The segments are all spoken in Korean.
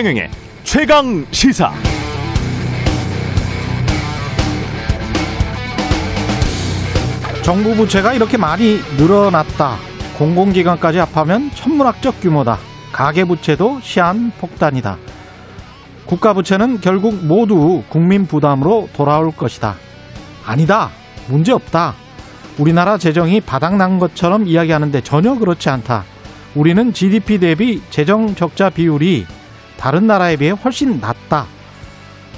최경영의 최강 시사. 정부 부채가 이렇게 많이 늘어났다. 공공기관까지 합하면 천문학적 규모다. 가계 부채도 시한 폭탄이다. 국가 부채는 결국 모두 국민 부담으로 돌아올 것이다. 아니다. 문제 없다. 우리나라 재정이 바닥난 것처럼 이야기하는데 전혀 그렇지 않다. 우리는 GDP 대비 재정 적자 비율이 다른 나라에 비해 훨씬 낮다.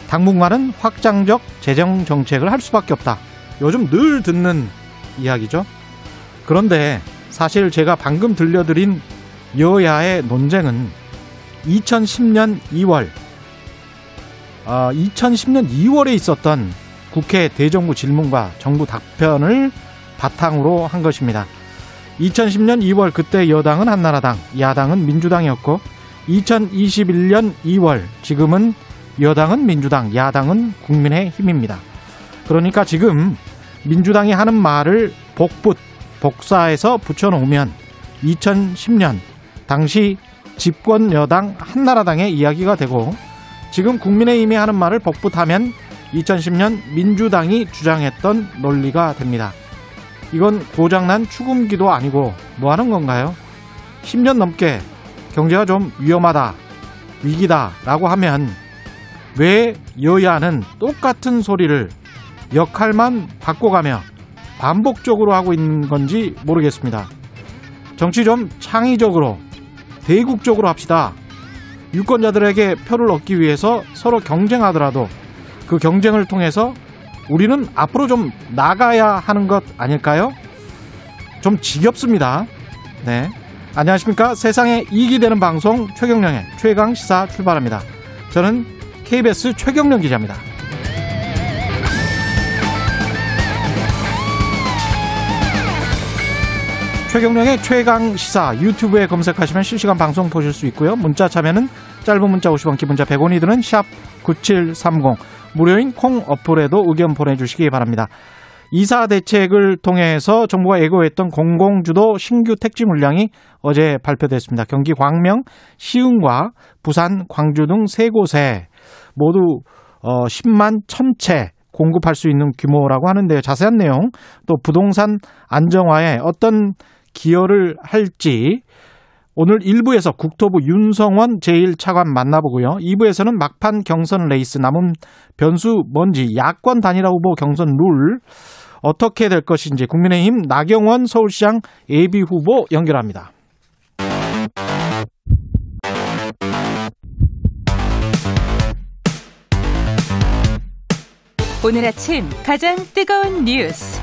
당분간은 확장적 재정 정책을 할 수밖에 없다. 요즘 늘 듣는 이야기죠. 그런데 사실 제가 방금 들려드린 여야의 논쟁은 2010년 2월, 어, 2010년 2월에 있었던 국회 대정부 질문과 정부 답변을 바탕으로 한 것입니다. 2010년 2월 그때 여당은 한나라당, 야당은 민주당이었고 2021년 2월 지금은 여당은 민주당, 야당은 국민의힘입니다. 그러니까 지금 민주당이 하는 말을 복붙, 복사해서 붙여놓으면 2010년 당시 집권 여당 한나라당의 이야기가 되고 지금 국민의힘이 하는 말을 복붙하면 2010년 민주당이 주장했던 논리가 됩니다. 이건 고장난 추금기도 아니고 뭐 하는 건가요? 10년 넘게 경제가 좀 위험하다, 위기다 라고 하면 왜 여야는 똑같은 소리를 역할만 바꿔가며 반복적으로 하고 있는 건지 모르겠습니다. 정치 좀 창의적으로, 대국적으로 합시다. 유권자들에게 표를 얻기 위해서 서로 경쟁하더라도 그 경쟁을 통해서 우리는 앞으로 좀 나가야 하는 것 아닐까요? 좀 지겹습니다. 네. 안녕하십니까. 세상에 이익이 되는 방송 최경령의 최강 시사 출발합니다. 저는 KBS 최경령 기자입니다. 최경령의 최강 시사 유튜브에 검색하시면 실시간 방송 보실 수 있고요. 문자 참여는 짧은 문자 50원, 기본자 100원이 드는 샵 9730. 무료인 콩 어플에도 의견 보내주시기 바랍니다. 이사 대책을 통해서 정부가 예고했던 공공주도 신규 택지 물량이 어제 발표됐습니다. 경기 광명, 시흥과 부산, 광주 등 세 곳에 모두 10만 1000채 공급할 수 있는 규모라고 하는데요. 자세한 내용 또 부동산 안정화에 어떤 기여를 할지 오늘 1부에서 국토부 윤성원 제1차관 만나보고요. 2부에서는 막판 경선 레이스 남은 변수 뭔지 야권 단일화 후보 경선 룰 어떻게 될 것인지 국민의힘 나경원 서울시장 예비 후보 연결합니다. 오늘 아침 가장 뜨거운 뉴스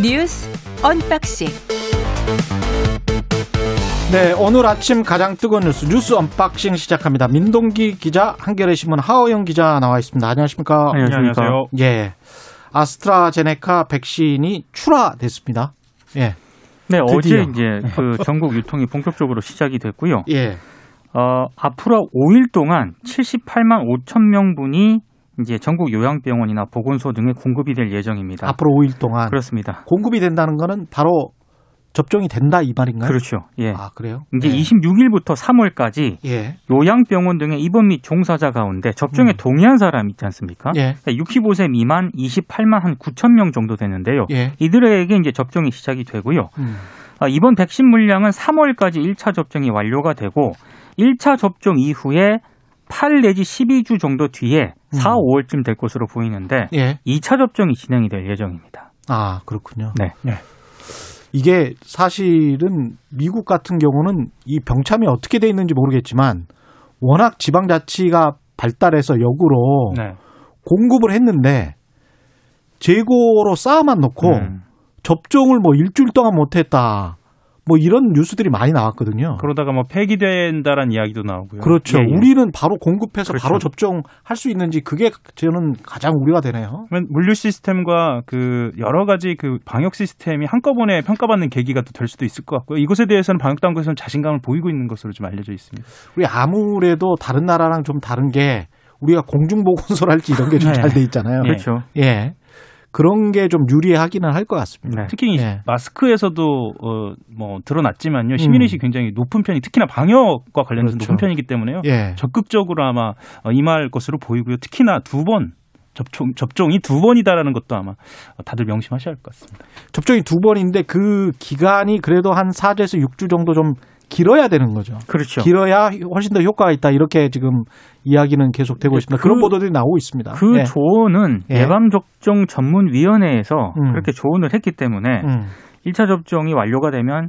뉴스 언박싱 네, 오늘 아침 가장 뜨거운 뉴스 뉴스 언박싱 시작합니다. 민동기 기자, 한겨레 신문 하어영 기자 나와 있습니다. 안녕하십니까? 안녕하세요. 예. 아스트라제네카 백신이 출하됐습니다. 예. 네, 드디어. 어제 이제 그 전국 유통이 본격적으로 시작이 됐고요. 예. 어, 앞으로 5일 동안 78만 5천 명분이 이제 전국 요양병원이나 보건소 등에 공급이 될 예정입니다. 앞으로 5일 동안 그렇습니다. 공급이 된다는 거는 바로 접종이 된다 이 말인가요? 그렇죠. 예. 아, 그래요? 이제 예. 26일부터 3월까지 예. 요양병원 등의 입원 및 종사자 가운데 접종에 음. 동의한 사람 있지 않습니까? 예. 65세 미만 28만 한 9천 명 정도 되는데요. 예. 이들에게 이제 접종이 시작이 되고요. 음. 아, 이번 백신 물량은 3월까지 1차 접종이 완료가 되고 1차 접종 이후에 8 내지 12주 정도 뒤에 4, 음. 5월쯤 될 것으로 보이는데 예. 2차 접종이 진행이 될 예정입니다. 아, 그렇군요. 네. 이게 사실은 미국 같은 경우는 이 병참이 어떻게 돼 있는지 모르겠지만 워낙 지방자치가 발달해서 역으로 네. 공급을 했는데 재고로 쌓아만 놓고 음. 접종을 뭐 일주일 동안 못했다. 뭐 이런 뉴스들이 많이 나왔거든요. 그러다가 뭐 폐기된다라는 이야기도 나오고요. 그렇죠. 예, 예. 우리는 바로 공급해서 그렇죠. 바로 접종할 수 있는지 그게 저는 가장 우려가 되네요. 그러면 물류 시스템과 그 여러 가지 그 방역 시스템이 한꺼번에 평가받는 계기가 또 될 수도 있을 것 같고요. 이것에 대해서는 방역 당국에서는 자신감을 보이고 있는 것으로 좀 알려져 있습니다. 우리 아무래도 다른 나라랑 좀 다른 게 우리가 공중보건소랄지 이런 게좀 네. 잘돼 있잖아요. 그렇죠. 예. 그런 게 좀 유리하기는 할 것 같습니다. 네. 특히 이 예. 마스크에서도 어, 뭐 드러났지만요 시민의식이 굉장히 높은 편이 특히나 방역과 관련해서 음. 그렇죠. 높은 편이기 때문에요 예. 적극적으로 아마 어, 임할 것으로 보이고요 특히나 두번 접종 접종이 두 번이다라는 것도 아마 다들 명심하셔야 할 것 같습니다. 접종이 두 번인데 그 기간이 그래도 한 4주에서 6주 정도 좀 길어야 되는 거죠. 그렇죠. 길어야 훨씬 더 효과가 있다 이렇게 지금 이야기는 계속되고 네, 있습니다. 그- 그런 보도들이 나오고 있습니다. 그 예. 조언은 예. 예방접종 전문위원회에서 음. 그렇게 조언을 했기 때문에 음. 1차 접종이 완료가 되면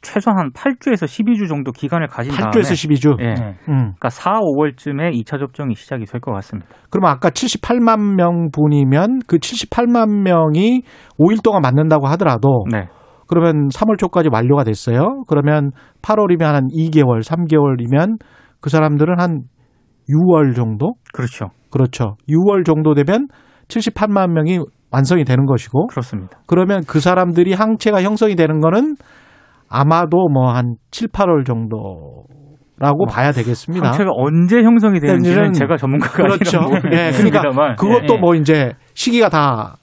최소한 8주에서 12주 정도 기간을 가진 다음에 8주에서 12주. 예. 네. 음. 그러니까 4, 5월쯤에 2차 접종이 시작이 될 것 같습니다. 그러면 아까 78만 명 분이면 그 78만 명이 5일 동안 맞는다고 하더라도 네. 그러면 3월 초까지 완료가 됐어요. 그러면 8월이면 한 2개월, 3개월이면 그 사람들은 한 6월 정도? 그렇죠. 그렇죠. 6월 정도 되면 78만 명이 완성이 되는 것이고 그렇습니다. 그러면 그 사람들이 항체가 형성이 되는 거는 아마도 뭐 한 7, 8월 정도 라고 봐야 되겠습니다. 항체가 언제 형성이 되는지는 그러니까 제가 전문가가 그렇죠. 아니라 예, 그러니까 그것도 예. 뭐 이제 시기가 다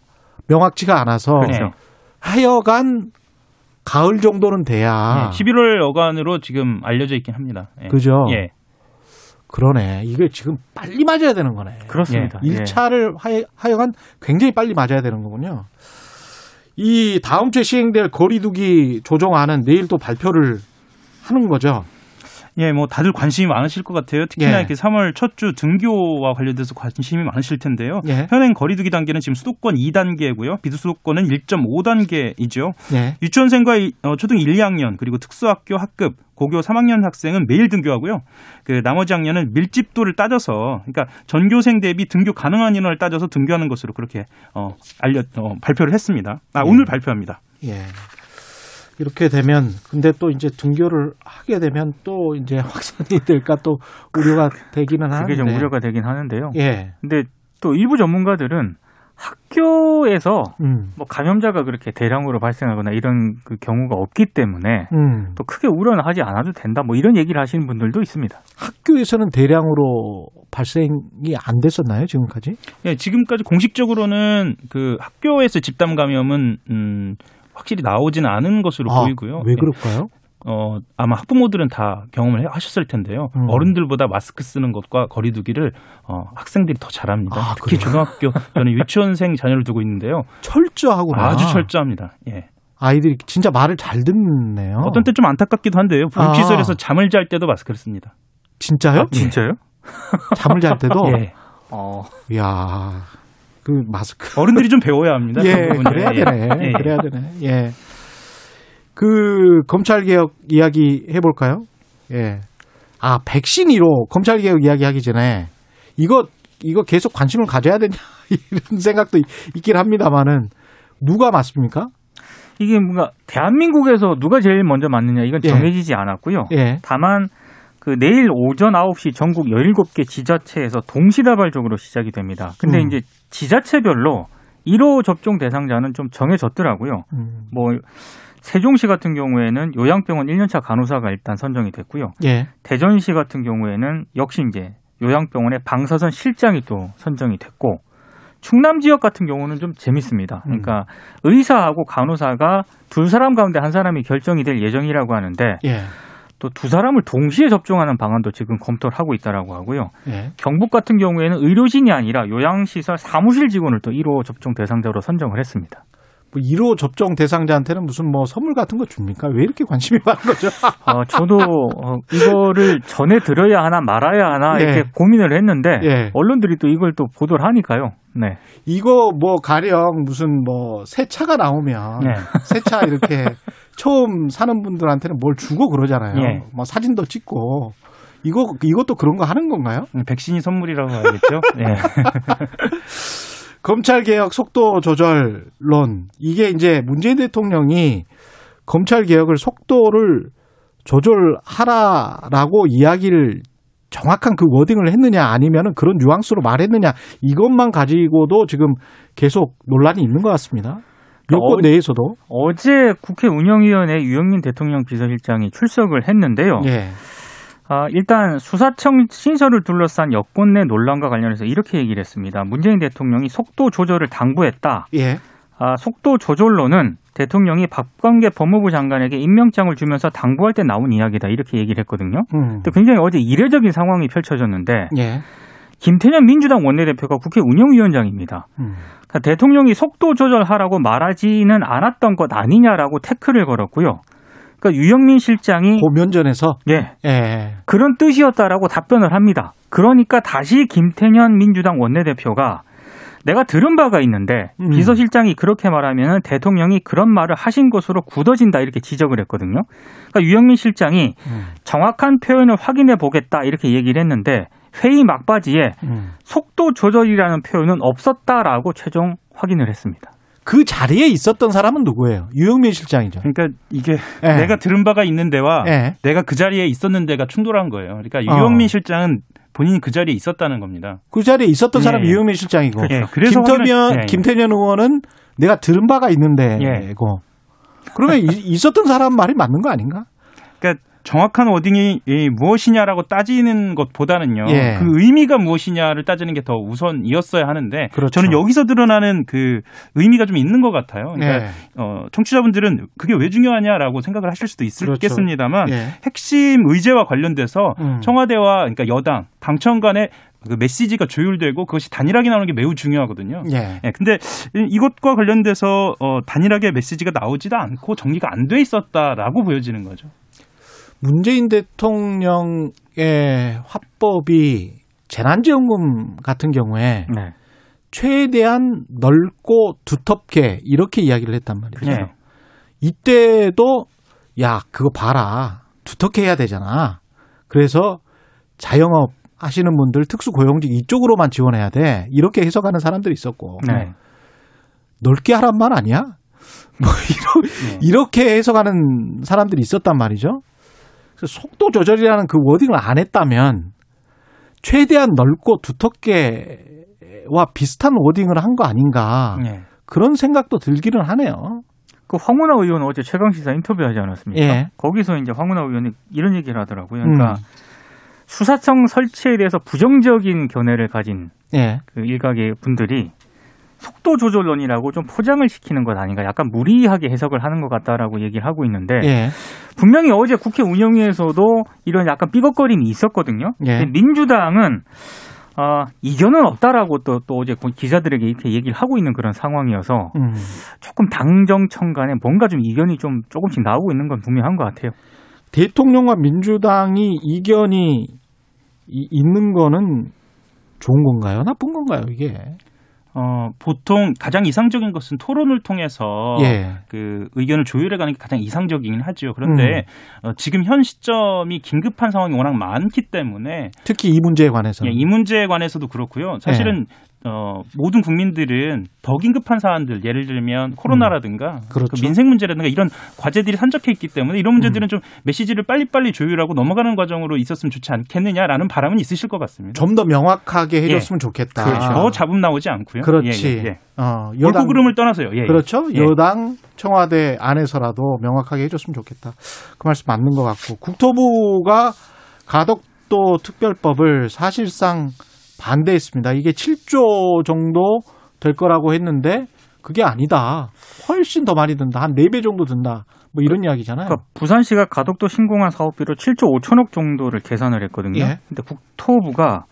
명확치가 않아서 그렇죠. 하여간 가을 정도는 돼야 예, 11월 여간으로 지금 알려져 있긴 합니다. 예. 아. 그죠? 예. 그러네. 이게 지금 빨리 맞아야 되는 거네. 그렇습니다. 예. 1차를 하여, 하여간 굉장히 빨리 맞아야 되는 거군요. 이 다음 주에 시행될 거리두기 조정안은 내일 또 발표를 하는 거죠. 예, 뭐 다들 관심이 많으실 것 같아요. 특히나 예. 이렇게 3월 첫 주 등교와 관련돼서 관심이 많으실 텐데요. 예. 현행 거리두기 단계는 지금 수도권 2단계고요. 비수도권은 1.5단계이죠. 예. 유치원생과 이- 어, 초등 1, 2학년 그리고 특수학교 학급 고교 3학년 학생은 매일 등교하고요. 그 나머지 학년은 밀집도를 따져서 그러니까 전교생 대비 등교 가능한 인원을 따져서 등교하는 것으로 그렇게 어, 알려 어, 발표를 했습니다. 아, 예. 오늘 발표합니다. 예. 이렇게 되면 근데 또 이제 등교를 하게 되면 또 이제 확산이 될까 또 우려가 되기는 하는데. 그게 좀 우려가 되긴 하는데요. 예. 근데 또 일부 전문가들은 학교에서 음. 뭐 감염자가 그렇게 대량으로 발생하거나 이런 그 경우가 없기 때문에 음. 또 크게 우려는 하지 않아도 된다. 뭐 이런 얘기를 하시는 분들도 있습니다. 학교에서는 대량으로 발생이 안 됐었나요 지금까지? 예, 지금까지 공식적으로는 그 학교에서 집단 감염은 음, 확실히 나오지는 않은 것으로 아, 보이고요. 왜 예. 그럴까요? 어, 아마 학부모들은 다 경험을 해- 하셨을 텐데요. 음. 어른들보다 마스크 쓰는 것과 거리두기를 어, 학생들이 더 잘합니다. 아, 특히 그래요? 초등학교 저는 유치원생 자녀를 두고 있는데요. 철저하구나. 아주 철저합니다. 예. 아이들이 진짜 말을 잘 듣네요. 어떤 때 좀 안타깝기도 한데요. 보육시설에서 아. 잠을 잘 때도 마스크를 씁니다. 진짜요? 진짜요? 잠을 잘 때도. 예. 어. 이야, 그 마스크. 어른들이 좀 배워야 합니다. 예, 그. 그래야 예. 되네. 예. 그래야 되네. 예. 그 검찰 개혁 이야기 해볼까요? 예. 아, 백신 1호 검찰 개혁 이야기 하기 전에 이거 이거 계속 관심을 가져야 되냐 이런 생각도 있- 있긴 합니다만은 누가 맞습니까? 이게 뭔가 대한민국에서 누가 제일 먼저 맞느냐 이건 예. 정해지지 않았고요. 예. 다만 그 내일 오전 9시 전국 17개 지자체에서 동시다발적으로 시작이 됩니다. 근데 음. 이제 지자체별로 1호 접종 대상자는 좀 정해졌더라고요. 음, 뭐 세종시 같은 경우에는 요양병원 1년차 간호사가 일단 선정이 됐고요. 예. 대전시 같은 경우에는 역시 이제 요양병원의 방사선 실장이 또 선정이 됐고 충남 지역 같은 경우는 좀 재밌습니다. 그러니까 의사하고 간호사가 두 사람 가운데 한 사람이 결정이 될 예정이라고 하는데 예. 또 두 사람을 동시에 접종하는 방안도 지금 검토를 하고 있다라고 하고요. 예. 경북 같은 경우에는 의료진이 아니라 요양시설 사무실 직원을 또 1호 접종 대상자로 선정을 했습니다. 뭐 1호 접종 대상자한테는 무슨 뭐 선물 같은 거 줍니까? 왜 이렇게 관심이 많은 거죠? 어, 저도 어, 이거를 전해 들어야 하나 말아야 하나 예. 이렇게 고민을 했는데 예. 언론들이 또 이걸 또 보도를 하니까요. 네. 이거 뭐 가령 무슨 뭐 새 차가 나오면 네. 새차 이렇게 처음 사는 분들한테는 뭘 주고 그러잖아요. 예. 뭐 사진도 찍고 이거 이것도 그런 거 하는 건가요? 음, 백신이 선물이라고 하겠죠. 예. 검찰 개혁 속도 조절론 이게 이제 문재인 대통령이 검찰 개혁을 속도를 조절하라라고 이야기를 정확한 그 워딩을 했느냐 아니면은 그런 뉘앙스로 말했느냐 이것만 가지고도 지금 계속 논란이 있는 것 같습니다. 여권 어, 내에서도 어제 국회 운영위원회 유영민 대통령 비서실장이 출석을 했는데요. 예. 아, 일단 수사청 신설을 둘러싼 여권 내 논란과 관련해서 이렇게 얘기를 했습니다. 문재인 대통령이 속도 조절을 당부했다. 예. 아, 속도 조절로는 대통령이 박광계 법무부 장관에게 임명장을 주면서 당부할 때 나온 이야기다 이렇게 얘기를 했거든요. 음. 근데 굉장히 어제 이례적인 상황이 펼쳐졌는데 예. 김태년 민주당 원내대표가 국회 운영위원장입니다. 음. 그러니까 대통령이 속도 조절하라고 말하지는 않았던 것 아니냐라고 태클을 걸었고요. 그러니까 유영민 실장이 고면전에서 예 예. 그런 뜻이었다라고 답변을 합니다. 그러니까 다시 김태년 민주당 원내대표가 내가 들은 바가 있는데 음. 비서실장이 그렇게 말하면 대통령이 그런 말을 하신 것으로 굳어진다 이렇게 지적을 했거든요. 그러니까 유영민 실장이 음. 정확한 표현을 확인해 보겠다 이렇게 얘기를 했는데 회의 막바지에 음. 속도 조절이라는 표현은 없었다라고 최종 확인을 했습니다. 그 자리에 있었던 사람은 누구예요? 유영민 실장이죠. 그러니까 이게 예. 내가 들은 바가 있는 데와 예. 내가 그 자리에 있었는 데가 충돌한 거예요. 그러니까 어. 유영민 실장은 본인이 그 자리에 있었다는 겁니다. 그 자리에 있었던 사람이 예. 유영민 실장이고 예, 그래서 김태년 예, 예. 김태년 의원은 내가 들은 바가 있는데고. 그러면 이- 있었던 사람 말이 맞는 거 아닌가? 그러니까 정확한 워딩이 이 무엇이냐라고 따지는 것보다는요. 예. 그 의미가 무엇이냐를 따지는 게 더 우선이었어야 하는데 그렇죠. 저는 여기서 드러나는 그 의미가 좀 있는 것 같아요. 그러니까 예. 어, 청취자분들은 그게 왜 중요하냐라고 생각을 하실 수도 그렇죠. 있겠습니다만 예. 핵심 의제와 관련돼서 음. 청와대와 그러니까 여당 당청 간의 그 메시지가 조율되고 그것이 단일하게 나오는 게 매우 중요하거든요. 예. 예, 근데 이- 이것과 관련돼서 어, 단일하게 메시지가 나오지도 않고 정리가 안 돼 있었다라고 보여지는 거죠. 문재인 대통령의 화법이 재난지원금 같은 경우에 네. 최대한 넓고 두텁게 이렇게 이야기를 했단 말이죠. 네. 이때도 야 그거 봐라 두텁게 해야 되잖아. 그래서 자영업 하시는 분들 특수고용직 이쪽으로만 지원해야 돼 이렇게 해석하는 사람들이 있었고 네. 넓게 하란 말 아니야? 뭐 이러, 네. 이렇게 해석하는 사람들이 있었단 말이죠. 그래서 속도 조절이라는 그 워딩을 안 했다면 최대한 넓고 두텁게와 비슷한 워딩을 한 거 아닌가 예. 그런 생각도 들기는 하네요. 그 황운하 의원 어제 최강 시사 인터뷰하지 않았습니까? 예. 거기서 이제 황운하 의원이 이런 얘기를 하더라고요. 그러니까 음. 수사청 설치에 대해서 부정적인 견해를 가진 예. 그 일각의 분들이 속도 조절론이라고 좀 포장을 시키는 것 아닌가, 약간 무리하게 해석을 하는 것 같다라고 얘기를 하고 있는데 예. 분명히 어제 국회 운영위에서도 이런 약간 삐걱거림이 있었거든요. 예. 근데 민주당은 어, 이견은 없다라고 또, 또 어제 기자들에게 이렇게 얘기를 하고 있는 그런 상황이어서 음. 조금 당정청 간에 뭔가 좀 이견이 좀 조금씩 나오고 있는 건 분명한 것 같아요. 대통령과 민주당이 이견이 이- 있는 거는 좋은 건가요? 나쁜 건가요, 이게? 어, 보통 가장 이상적인 것은 토론을 통해서 예. 그 의견을 조율해 가는 게 가장 이상적이긴 하죠. 그런데 음. 어, 지금 현 시점이 긴급한 상황이 워낙 많기 때문에 특히 이 문제에 관해서. 예, 이 문제에 관해서도 그렇고요. 사실은 네. 어, 모든 국민들은 더 긴급한 사안들, 예를 들면 코로나라든가 그렇죠. 그 민생 문제라든가 이런 과제들이 산적해 있기 때문에 이런 문제들은 음. 좀 메시지를 빨리빨리 조율하고 넘어가는 과정으로 있었으면 좋지 않겠느냐라는 바람은 있으실 것 같습니다. 좀 더 명확하게 해줬으면 좋겠다. 그렇죠. 더 잡음 나오지 않고요. 그렇지. 예, 예, 예. 어, 몰고 그름을 떠나서요. 예, 예. 그렇죠. 예. 여당 청와대 안에서라도 명확하게 해줬으면 좋겠다. 그 말씀 맞는 것 같고 국토부가 가덕도 특별법을 사실상 반대했습니다. 이게 7조 정도 될 거라고 했는데 그게 아니다. 훨씬 더 많이 든다. 한 4배 정도 든다. 뭐 이런 이야기잖아요. 그러니까 부산시가 가덕도 신공항 사업비로 7조 5천억 정도를 계산을 했거든요. 예. 근데 국토부가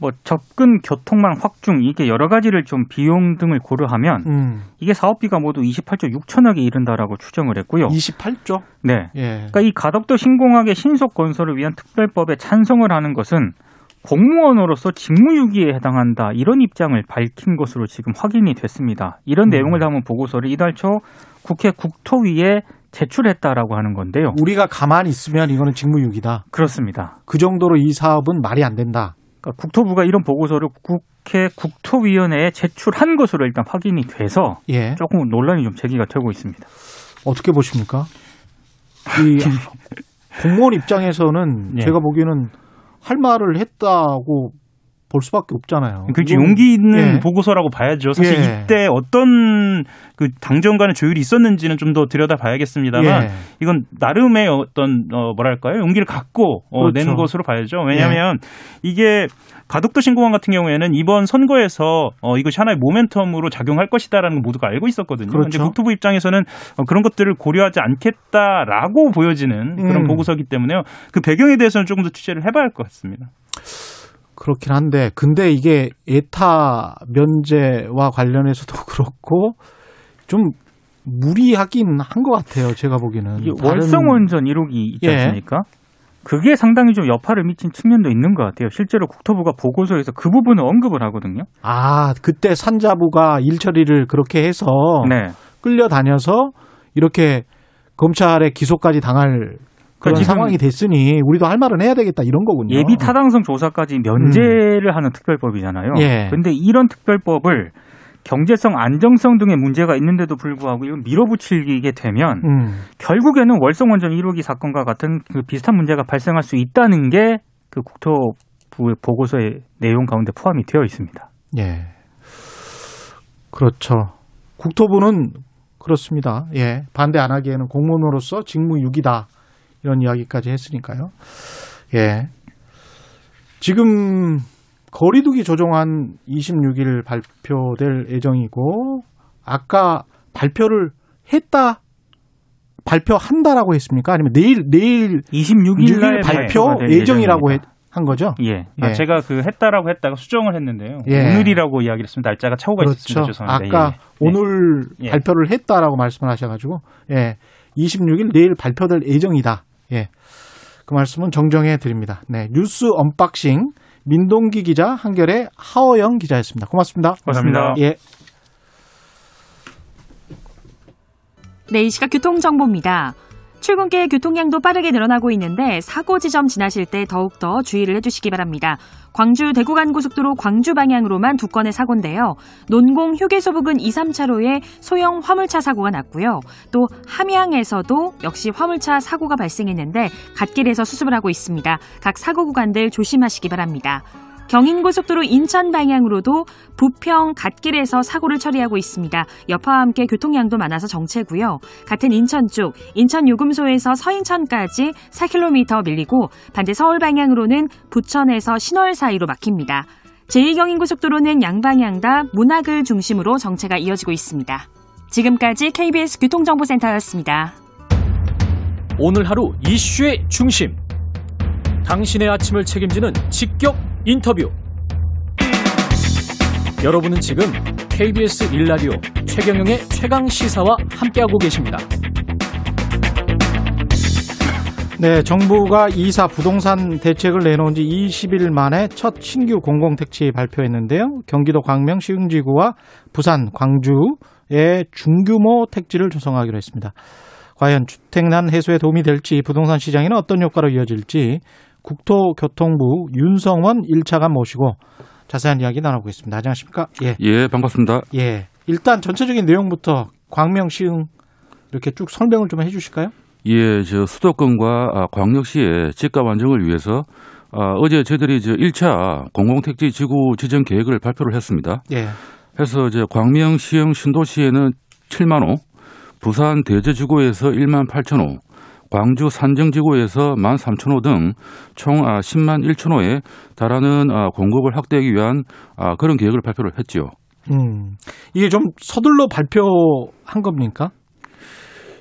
뭐 접근 교통망 확충 이게 여러 가지를 좀 비용 등을 고려하면 음, 이게 사업비가 모두 28조 6천억에 이른다라고 추정을 했고요. 28조? 네. 예. 그러니까 이 가덕도 신공항의 신속 건설을 위한 특별법에 찬성을 하는 것은 공무원으로서 직무유기에 해당한다 이런 입장을 밝힌 것으로 지금 확인이 됐습니다. 이런 음. 내용을 담은 보고서를 이달 초 국회 국토위에 제출했다라고 하는 건데요. 우리가 가만히 있으면 이거는 직무유기다. 그렇습니다. 그 정도로 이 사업은 말이 안 된다. 그러니까 국토부가 이런 보고서를 국회 국토위원회에 제출한 것으로 일단 확인이 돼서 예. 조금 논란이 좀 제기가 되고 있습니다. 어떻게 보십니까? 이 공무원 입장에서는 예. 제가 보기에는 할 말을 했다고 볼 수밖에 없잖아요. 그렇죠. 용기 있는 예. 보고서라고 봐야죠. 사실 예. 이때 어떤 그 당정 간의 조율이 있었는지는 좀 더 들여다봐야겠습니다만 예. 이건 나름의 어떤 어 뭐랄까요 용기를 갖고 어, 그렇죠. 낸 것으로 봐야죠. 왜냐하면 이게 가덕도 신공항 같은 경우에는 이번 선거에서 어, 이것이 하나의 모멘텀으로 작용할 것이다라는 걸 모두가 알고 있었거든요. 그렇죠. 근데 국토부 입장에서는 어, 그런 것들을 고려하지 않겠다라고 보여지는 그런 음. 보고서기 때문에요. 그 배경에 대해서는 조금 더 취재를 해봐야 할 것 같습니다. 그렇긴 한데 근데 이게 에타 면제와 관련해서도 그렇고 좀 무리하긴 한 것 같아요. 제가 보기에는 이게 다른- 월성 원전 1호기 있지 예. 않습니까? 그게 상당히 좀 여파를 미친 측면도 있는 것 같아요. 실제로 국토부가 보고서에서 그 부분을 언급을 하거든요. 아 그때 산자부가 일 처리를 그렇게 해서 네. 끌려다녀서 이렇게 검찰의 기소까지 당할 그런 지금 상황이 됐으니 우리도 할 말은 해야 되겠다 이런 거군요. 예비 타당성 조사까지 면제를 하는 특별법이잖아요. 음. 예. 근데 이런 특별법을 경제성, 안정성 등의 문제가 있는데도 불구하고 이걸 밀어붙이게 되면 음. 결국에는 월성 원전 1호기 사건과 같은 그 비슷한 문제가 발생할 수 있다는 게 그 국토부의 보고서의 내용 가운데 포함이 되어 있습니다. 예. 그렇죠. 국토부는 그렇습니다. 예. 반대 안 하기에는 공무원으로서 직무유기다. 이런 이야기까지 했으니까요. 예. 지금 거리두기 조정안 26일 발표될 예정이고 아까 발표를 했다 발표한다라고 했습니까? 아니면 내일 내일 26일 6일 날 발표 예정이라고 했- 예정입니다. 한 거죠? 예. 아, 예. 제가 그 했다라고 했다가 수정을 했는데요. 예. 오늘이라고 이야기를 했습니다. 날짜가 차고가 그렇죠. 있었습니다. 죄송합니다. 아까 예. 오늘 예. 발표를 했다라고 말씀을 하셔 가지고 예, 26일 내일 발표될 예정이다. 예, 그 말씀은 정정해 드립니다. 네, 뉴스 언박싱 민동기 기자 한겨레 하어영 기자였습니다. 고맙습니다. 감사합니다. 예. 네, 이 시각 교통정보입니다. 출근길 교통량도 빠르게 늘어나고 있는데 사고 지점 지나실 때 더욱더 주의를 해주시기 바랍니다. 광주 대구 간 고속도로 광주 방향으로만 두 건의 사고인데요. 논공 휴게소 부근 2, 3차로에 소형 화물차 사고가 났고요. 또 함양에서도 역시 화물차 사고가 발생했는데 갓길에서 수습을 하고 있습니다. 각 사고 구간들 조심하시기 바랍니다. 경인고속도로 인천 방향으로도 부평 갓길에서 사고를 처리하고 있습니다. 여파와 함께 교통량도 많아서 정체고요. 같은 인천 쪽 인천 요금소에서 서인천까지 4km 밀리고 반대 서울 방향으로는 부천에서 신월 사이로 막힙니다. 제2경인고속도로는 양방향 다 문학을 중심으로 정체가 이어지고 있습니다. 지금까지 KBS 교통정보센터였습니다. 오늘 하루 이슈의 중심. 당신의 아침을 책임지는 직격 인터뷰. 여러분은 지금 KBS 일라디오 최경영의 최강 시사와 함께하고 계십니다. 네, 정부가 이사 부동산 대책을 내놓은 지 20일 만에 첫 신규 공공택지 발표했는데요. 경기도 광명 시흥지구와 부산 광주에 중규모 택지를 조성하기로 했습니다. 과연 주택난 해소에 도움이 될지 부동산 시장에는 어떤 효과로 이어질지 국토교통부 윤성원 1차관 모시고 자세한 이야기 나눠보겠습니다. 안녕하십니까? 예. 예, 반갑습니다. 예. 일단 전체적인 내용부터 광명 시흥 이렇게 쭉 설명을 좀 해주실까요? 예, 저 수도권과 아, 광역시의 집값 안정을 위해서 아, 어제 저희들이 저 1차 공공택지 지구 지정 계획을 발표를 했습니다. 예. 해서 이제 광명, 시흥, 신도시에는 7만 호, 부산 대저지구에서 1만 8천 호, 광주 산정지구에서 1만 3천 호등총 아, 10만 1천 호에 달하는 아, 공급을 확대하기 위한 아, 그런 계획을 발표를 했지요. 음, 이게 좀 서둘러 발표한 겁니까?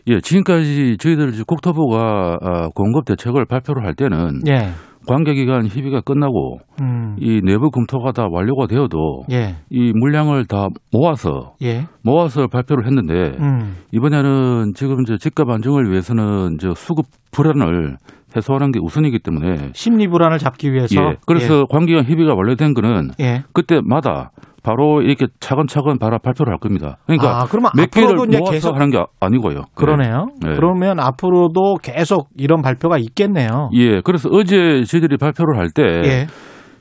예, 지금까지 저희들 국토부가 아, 공급 대책을 발표를 할 때는 예. 관계기간 협의가 끝나고 음, 이 내부 검토가 다 완료가 되어도 예. 이 물량을 다 모아서 예. 모아서 발표를 했는데 음, 이번에는 지금 이제 집값 안정을 위해서는 저 수급 불안을 해소하는 게 우선이기 때문에 심리 불안을 잡기 위해서. 예, 그래서 관계기간 협의가 완료된 거는 예. 그때마다 바로 이렇게 차근차근 바로 발표를 할 겁니다. 그러니까 아, 그러면 몇 개를 모아서 계속 하는 게 아니고요. 그러네요. 네. 그러면 앞으로도 계속 이런 발표가 있겠네요. 예, 그래서 어제 저희들이 발표를 할때 예.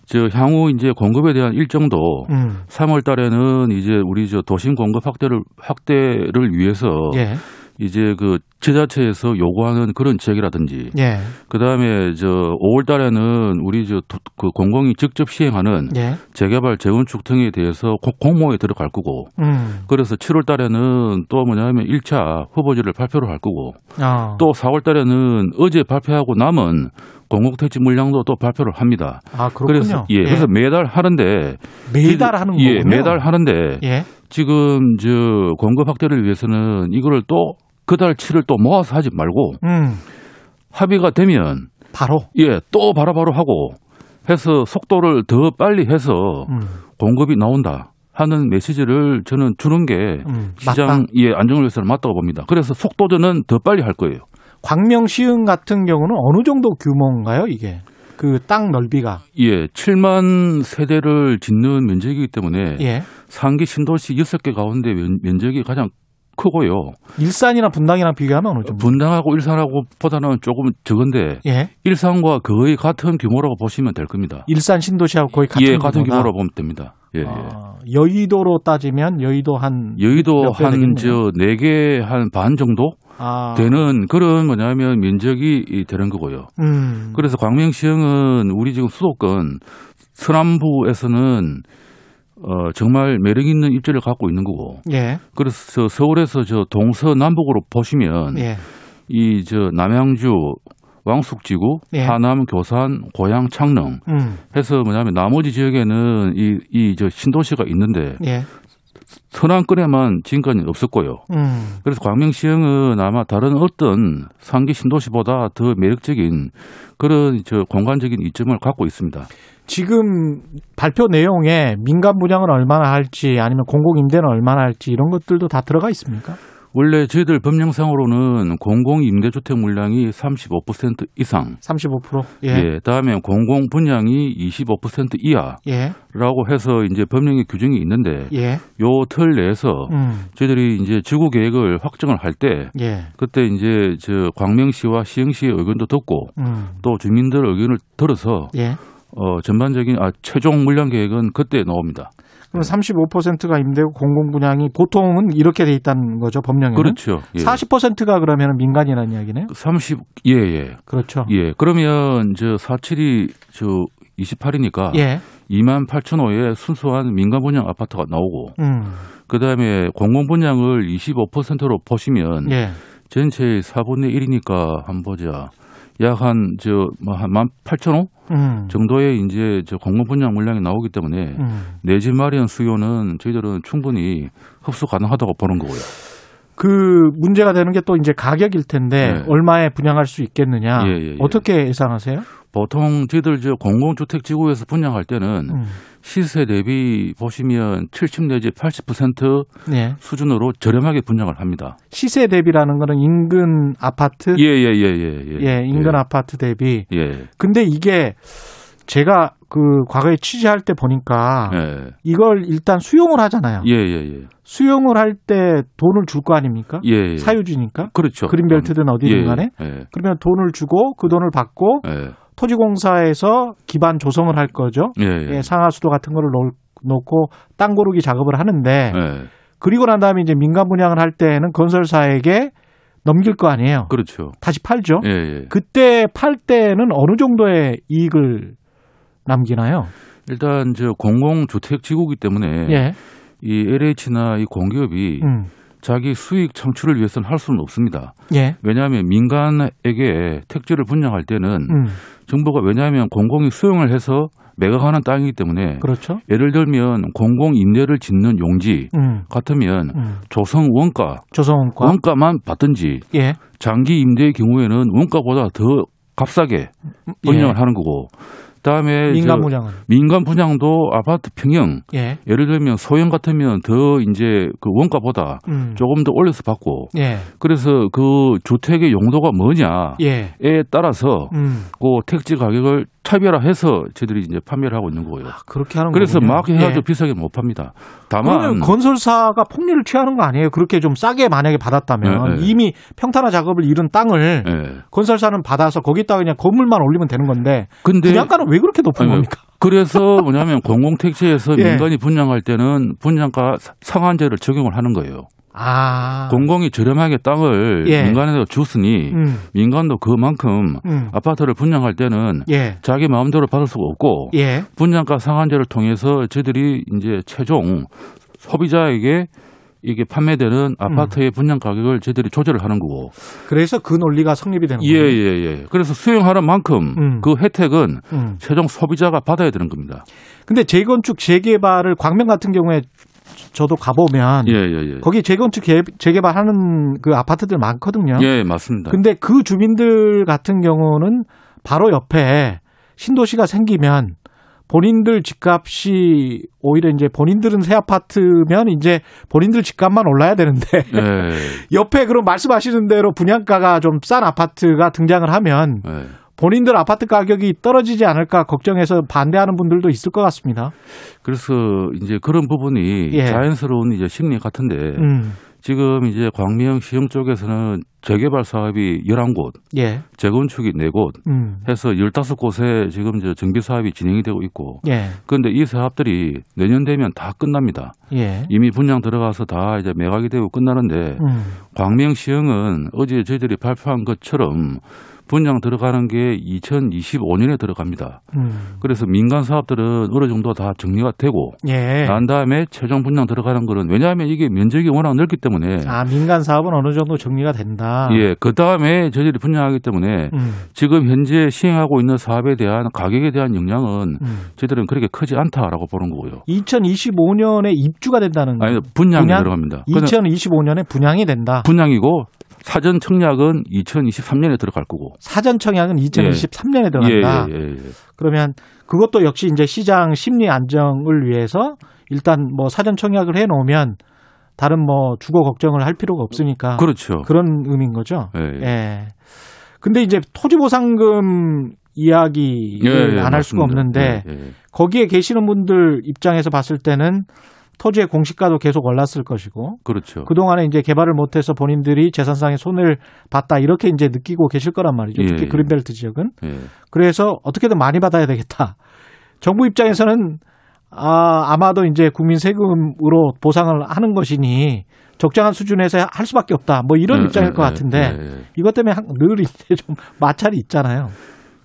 저 향후 이제 공급에 대한 일정도 음, 3월 달에는 이제 우리 저 도심 공급 확대를 확대를 위해서 예. 이제 그 지자체에서 요구하는 그런 지역이라든지 예. 그다음에 저 5월 달에는 우리 저 그 공공이 직접 시행하는 예. 재개발 재건축 등에 대해서 꼭 공모에 들어갈 거고 음. 그래서 7월 달에는 또 뭐냐면 1차 후보지를 발표를 할 거고 아. 또 4월 달에는 어제 발표하고 남은 공공택지 물량도 또 발표를 합니다. 아, 그렇군요. 그래서 예, 그래서 매달 하는데 매달 하는 예, 거군요. 매달 하는데 예. 지금 저 공급 확대를 위해서는 이거를 또 그달 치를 또 모아서 하지 말고 음. 합의가 되면 바로 예, 또 바로바로 하고 해서 속도를 더 빨리 해서 음. 공급이 나온다 하는 메시지를 저는 주는 게 음. 시장. 예, 안정을 위해서는 맞다고 봅니다. 그래서 속도전은 더 빨리 할 거예요. 광명 시흥 같은 경우는 어느 정도 규모인가요, 이게? 그 땅 넓이가. 예, 7만 세대를 짓는 면적이기 때문에 예. 상기 신도시 6개 가운데 면, 면적이 가장 크고요. 일산이나 분당이랑 비교하면 어느 정도? 분당하고 일산하고 보다는 조금 적은데 예. 일산과 거의 같은 규모라고 보시면 될 겁니다. 일산 신도시하고 거의 같은 예, 같은. 규모라고 보면 됩니다. 예, 예. 아, 여의도로 따지면 여의도 한 여의도 한. 저 네 개 한 반 정도 아. 되는 그런 뭐냐면 면적이 이 되는 거고요. 음. 그래서 광명시흥은 우리 지금 수도권 서남부에서는 어 정말 매력 있는 입지를 갖고 있는 거고. 예. 그래서 서울에서 저 동서남북으로 보시면 예. 이저 남양주 왕숙지구, 예. 하남, 교산, 고양, 창릉 음. 해서 뭐냐면 나머지 지역에는 이 이 저 신도시가 있는데 예. 서남권에만 지금까지 없었고요. 음. 그래서 광명시흥은 아마 다른 어떤 상기 신도시보다 더 매력적인 그런 저 공간적인 이점을 갖고 있습니다. 지금 발표 내용에 민간 분양은 얼마나 할지 아니면 공공 임대는 얼마나 할지 이런 것들도 다 들어가 있습니까? 원래 저희들 법령상으로는 공공 임대주택 물량이 35% 이상, 35%. 예. 예, 다음에 공공 분양이 25% 이하라고 예. 해서 이제 법령의 규정이 있는데 예. 요틀 내에서 음. 저희들이 이제 지구 계획을 확정을 할때 예. 그때 이제 저 광명시와 시흥시의 의견도 듣고 음. 또 주민들 의견을 들어서 예. 어 전반적인 아 최종 물량 계획은 그때 나옵니다. 그럼 35%가 임대고 공공 분양이 보통은 이렇게 돼 있다는 거죠, 법령에는. 그렇죠. 예. 40%가 그러면 민간이라는 이야기네요. 30 예, 예. 그렇죠. 예. 그러면 저 47이 저 28이니까 예. 2만 8천 호의 순수한 민간 분양 아파트가 나오고 음. 그다음에 공공 분양을 25%로 보시면 예. 전체의 4분의 1이니까 한번 보자. 약 한 저 뭐한 8천 호 음. 정도의 이제 저 공공 분양 물량이 나오기 때문에 음. 내집 마련 수요는 저희들은 충분히 흡수 가능하다고 보는 거고요. 그 문제가 되는 게 또 이제 가격일 텐데 네. 얼마에 분양할 수 있겠느냐. 예, 예, 예. 어떻게 예상하세요? 보통 저희들 저 공공주택 지구에서 분양할 때는 음. 시세 대비 보시면 70 내지 80% 예. 수준으로 저렴하게 분양을 합니다. 시세 대비라는 거는 인근 아파트 예, 예, 예, 예. 예, 예, 인근 아파트 대비. 예. 근데 이게 제가 그 과거에 취재할 때 보니까 예. 이걸 일단 수용을 하잖아요. 예, 예, 예. 수용을 할 때 돈을 줄 거 아닙니까? 예, 예. 사유지니까. 그렇죠. 그린벨트든 어디든 예, 간에. 예. 그러면 돈을 주고 그 돈을 받고 예. 토지공사에서 기반 조성을 할 거죠. 예, 예. 예, 상하수도 같은 거를 놓- 놓고 땅 고르기 작업을 하는데 예. 그리고 난 다음에 이제 민간 분양을 할 때는 건설사에게 넘길 거 아니에요. 그렇죠. 다시 팔죠. 예, 예. 그때 팔 때는 어느 정도의 이익을 남기나요? 일단 저 공공주택 지구기 때문에 예. 이 LH나 이 공기업이 음. 자기 수익 창출을 위해서는 할 수는 없습니다. 예. 왜냐하면 민간에게 택지를 분양할 때는 음. 정부가 왜냐하면 공공이 수용을 해서 매각하는 땅이기 때문에 그렇죠. 예를 들면 공공 임대를 짓는 용지 음. 같으면 음. 조성 원가 조성원과 원가만 받든지 예. 장기 임대의 경우에는 원가보다 더 값싸게 분양을 예. 하는 거고 그다음에 민간 저 분양은 민간 분양도 아파트 평형 예. 예를 들면 소형 같으면 더 이제 그 원가보다 음. 조금 더 올려서 받고 예. 그래서 그 주택의 용도가 뭐냐에 예. 따라서 음. 그 택지 가격을 차별화해서 저희들이 이제 판매를 하고 있는 거예요. 그렇게 하는 그래서 거군요. 막 해가지고 예. 비싸게 못 팝니다. 다만 건설사가 폭리를 취하는 거 아니에요? 그렇게 좀 싸게 만약에 받았다면 예, 예. 이미 평탄화 작업을 이룬 땅을 예. 건설사는 받아서 거기다가 그냥 건물만 올리면 되는 건데 근데 분양가는 왜 그렇게 높은 아니, 겁니까? 그래서 뭐냐면 공공택지에서 예. 민간이 분양할 때는 분양가 상한제를 적용을 하는 거예요. 아. 공공이 저렴하게 땅을 예. 민간에다 줬으니 음. 민간도 그만큼 음. 아파트를 분양할 때는 예. 자기 마음대로 받을 수가 없고 예. 분양가 상한제를 통해서 저희들이 이제 최종 소비자에게 이게 판매되는 아파트의 분양 가격을 저희들이 조절을 하는 거고. 그래서 그 논리가 성립이 되는 예, 거예요. 예, 예. 그래서 수용하는 만큼 음. 그 혜택은 음. 최종 소비자가 받아야 되는 겁니다. 근데 재건축 재개발을 광명 같은 경우에 저도 가보면 예, 예, 예. 거기 재건축 재- 재개발하는 그 아파트들 많거든요. 예, 맞습니다. 근데 그 주민들 같은 경우는 바로 옆에 신도시가 생기면 본인들 집값이 오히려 이제 본인들은 새 아파트면 이제 본인들 집값만 올라야 되는데 예, 옆에 그런 말씀하시는 대로 분양가가 좀 싼 아파트가 등장을 하면 예. 본인들 아파트 가격이 떨어지지 않을까 걱정해서 반대하는 분들도 있을 것 같습니다. 그래서 이제 그런 부분이 예. 자연스러운 이제 심리 같은데 음, 지금 이제 광명 시형 쪽에서는 재개발 사업이 11곳, 예, 재건축이 4곳 음, 해서 15곳에 지금 이제 정비 사업이 진행이 되고 있고 예, 그런데 이 사업들이 내년 되면 다 끝납니다. 예, 이미 분양 들어가서 다 이제 매각이 되고 끝나는데 음, 광명시형은 어제 저희들이 발표한 것처럼 분양 들어가는 게 2025년에 들어갑니다. 음, 그래서 민간 사업들은 어느 정도 다 정리가 되고 예. 난 다음에 최종 분양 들어가는 거는 왜냐하면 이게 면적이 워낙 넓기 때문에 아 민간 사업은 어느 정도 정리가 된다. 예, 그 다음에 저희들이 분양하기 때문에 음, 지금 현재 시행하고 있는 사업에 대한 가격에 대한 영향은 음. 저희들은 그렇게 크지 않다라고 보는 거고요. 2025년에 입주가 된다는 아니 거예요. 분양이 분양? 들어갑니다. 그건 2025년에 분양이 된다. 분양이고 사전 청약은 2023년에 들어갈 거고. 사전 청약은 2023년에 들어간다. 예, 예, 예, 예. 그러면 그것도 역시 이제 시장 심리 안정을 위해서 일단 뭐 사전 청약을 해 놓으면 다른 뭐 주거 걱정을 할 필요가 없으니까 그렇죠. 그런 의미인 거죠. 예, 예. 예. 근데 이제 토지 보상금 이야기를 예, 예, 안할 수가. 없는데 예, 예. 거기에 계시는 분들 입장에서 봤을 때는 토지의 공시가도 계속 올랐을 것이고 그렇죠. 그동안에 이제 개발을 못 해서 본인들이 재산상의 손해를 봤다 이렇게 이제 느끼고 계실 거란 말이죠. 예, 특히 예. 그린벨트 지역은. 예. 그래서 어떻게든 많이 받아야 되겠다. 정부 입장에서는 아, 아마도 이제 국민 세금으로 보상을 하는 것이니 적정한 수준에서 할 수밖에 없다. 뭐 이런 예, 입장일 예, 것 같은데 예, 예. 이것 때문에 한- 늘 이제 좀 마찰이 있잖아요.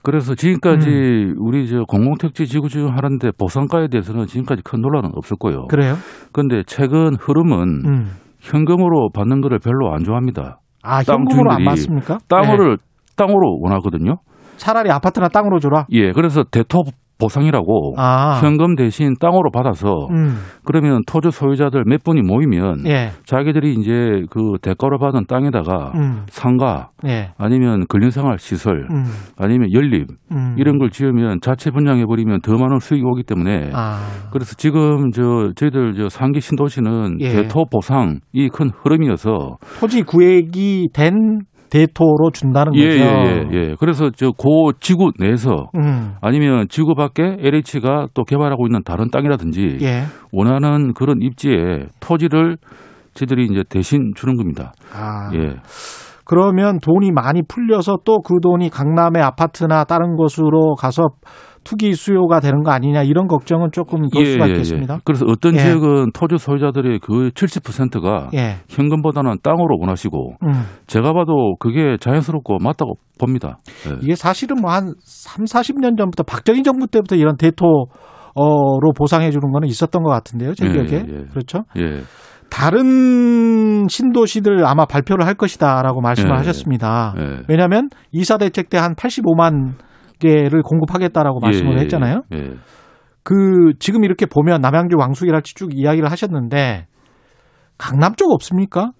그래서 지금까지 음. 우리 저 공공택지 지구 지금 하는데 보상가에 대해서는 지금까지 큰 논란은 없었고요. 그래요? 그런데 최근 흐름은 음. 현금으로 받는 거를 별로 안 좋아합니다. 아, 땅 현금으로 안 받습니까? 땅을 네. 땅으로 원하거든요. 차라리 아파트나 땅으로 줘라. 예, 그래서 대토 보상이라고 아. 현금 대신 땅으로 받아서 음. 그러면 토지 소유자들 몇 분이 모이면 예. 자기들이 이제 그 대가로 받은 땅에다가 음. 상가 예. 아니면 근린생활 시설 음. 아니면 연립 음. 이런 걸 지으면 자체 분양해 버리면 더 많은 수익이 오기 때문에 아. 그래서 지금 저 저희들 저 상기 신도시는 예. 대토 보상이 큰 흐름이어서 토지 구획이 된 대토로 준다는 예, 거죠. 예, 예, 예. 그래서 저 고 지구 내에서 음. 아니면 지구 밖에 LH가 또 개발하고 있는 다른 땅이라든지 예. 원하는 그런 입지에 토지를 저희들이 이제 대신 주는 겁니다. 아. 예. 그러면 돈이 많이 풀려서 또 그 돈이 강남의 아파트나 다른 곳으로 가서 투기 수요가 되는 거 아니냐 이런 걱정은 조금 덜 수가 있겠습니다. 그래서 어떤 예. 지역은 토지 소유자들의 그 70%가 예. 현금보다는 땅으로 원하시고 음. 제가 봐도 그게 자연스럽고 맞다고 봅니다. 예. 이게 사실은 뭐 한 3, 40년 전부터 박정희 정부 때부터 이런 대토로 보상해 주는 거는 있었던 것 같은데요. 제 예, 기억에. 예, 예. 그렇죠? 예. 다른 신도시들 아마 발표를 할 것이다라고 말씀을 예, 하셨습니다. 예. 왜냐하면 이사 대책 때 한 85만 개를 공급하겠다라고 말씀을 예, 예, 했잖아요. 예. 그 지금 이렇게 보면 남양주 왕숙이랄지 쭉 이야기를 하셨는데 강남 쪽 없습니까?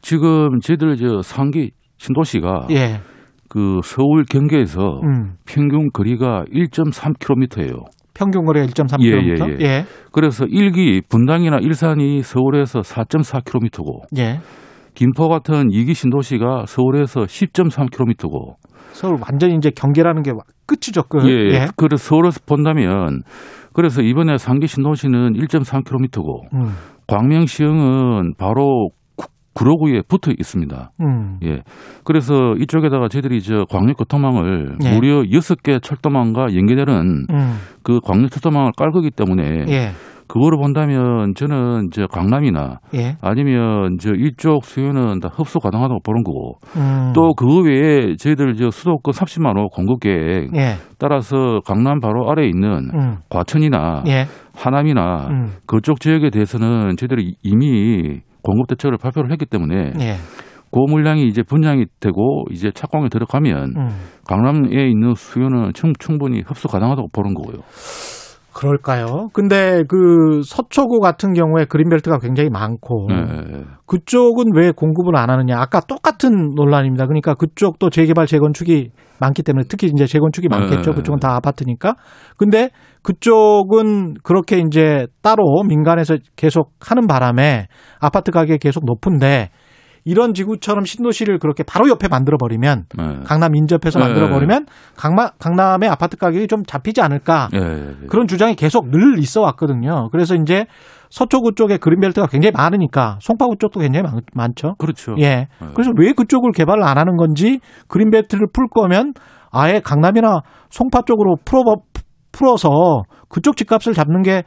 지금 저희들 저 상기 신도시가 예. 그 서울 경계에서 음. 평균 거리가 1.3km예요. 평균 거리가 1.3km. 예, 예, 예. 그래서 일기 분당이나 일산이 서울에서 4.4km고 예. 김포 같은 이기 신도시가 서울에서 10.3km고 서울 완전히 이제 경계라는 게 끝이죠, 끝. 예, 예. 그래서 서울에서 본다면 그래서 이번에 상기 신도시는 1.3km고 음. 광명시흥은 바로 구- 구로구에 붙어 있습니다. 음. 예. 그래서 이쪽에다가 저희들이 저 광역교통망을 예. 무려 6개 철도망과 연계되는 음. 그 광역철도망을 깔 거기 때문에 예. 그거를 본다면 저는 저 강남이나 예. 아니면 저 이쪽 수요는 다 흡수 가능하다고 보는 거고 음. 또그 외에 저희들 저 수도권 30만 호 공급 계획 예. 따라서 강남 바로 아래에 있는 음. 과천이나 예. 하남이나 음. 그쪽 지역에 대해서는 저희들이 이미 공급 대책을 발표를 했기 때문에 예. 그 물량이 이제 분양이 되고 이제 착공에 들어가면 음. 강남에 있는 수요는 충, 충분히 흡수 가능하다고 보는 거고요. 그럴까요? 근데 그 서초구 같은 경우에 그린벨트가 굉장히 많고 네. 그쪽은 왜 공급을 안 하느냐? 아까 똑같은 논란입니다. 그러니까 그쪽도 재개발 재건축이 많기 때문에 특히 이제 재건축이 많겠죠. 네. 그쪽은 다 아파트니까. 근데 그쪽은 그렇게 이제 따로 민간에서 계속 하는 바람에 아파트 가격이 계속 높은데 이런 지구처럼 신도시를 그렇게 바로 옆에 만들어 버리면 네. 강남 인접해서 네. 만들어 버리면 강마, 강남의 아파트 가격이 좀 잡히지 않을까 예, 예, 예. 그런 주장이 계속 늘 있어 왔거든요. 그래서 이제 서초구 쪽에 그린벨트가 굉장히 많으니까 송파구 쪽도 굉장히 많, 많죠. 그렇죠. 예. 그래서 왜 그쪽을 개발을 안 하는 건지 그린벨트를 풀 거면 아예 강남이나 송파 쪽으로 풀어 풀어서 그쪽 집값을 잡는 게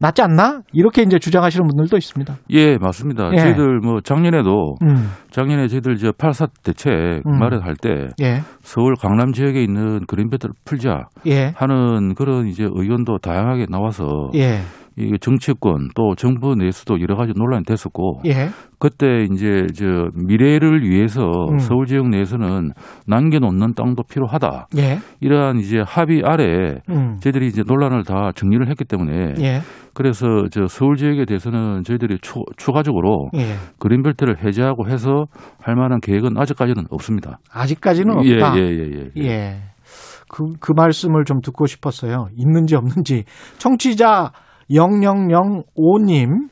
낫지 않나? 이렇게 이제 주장하시는 분들도 있습니다. 예, 맞습니다. 예. 저희들 뭐 작년에도 음. 작년에 저희들 저84 대책 음. 마련할 때 예. 서울 강남 지역에 있는 그린벨트를 풀자 예. 하는 그런 이제 의견도 다양하게 나와서 예. 이 정치권 또 정부 내에서도 여러 가지 논란이 됐었고 예. 그때 이제 저 미래를 위해서 음. 서울 지역 내에서는 남겨놓는 땅도 필요하다 예. 이러한 이제 합의 아래 음. 저희들이 이제 논란을 다 정리를 했기 때문에 예. 그래서 저 서울 지역에 대해서는 저희들이 추, 추가적으로 예. 그린벨트를 해제하고 해서 할 만한 계획은 아직까지는 없습니다. 아직까지는 없다. 예, 예, 예, 예. 예. 그, 그 말씀을 좀 듣고 싶었어요. 있는지 없는지. 청취자 0005님,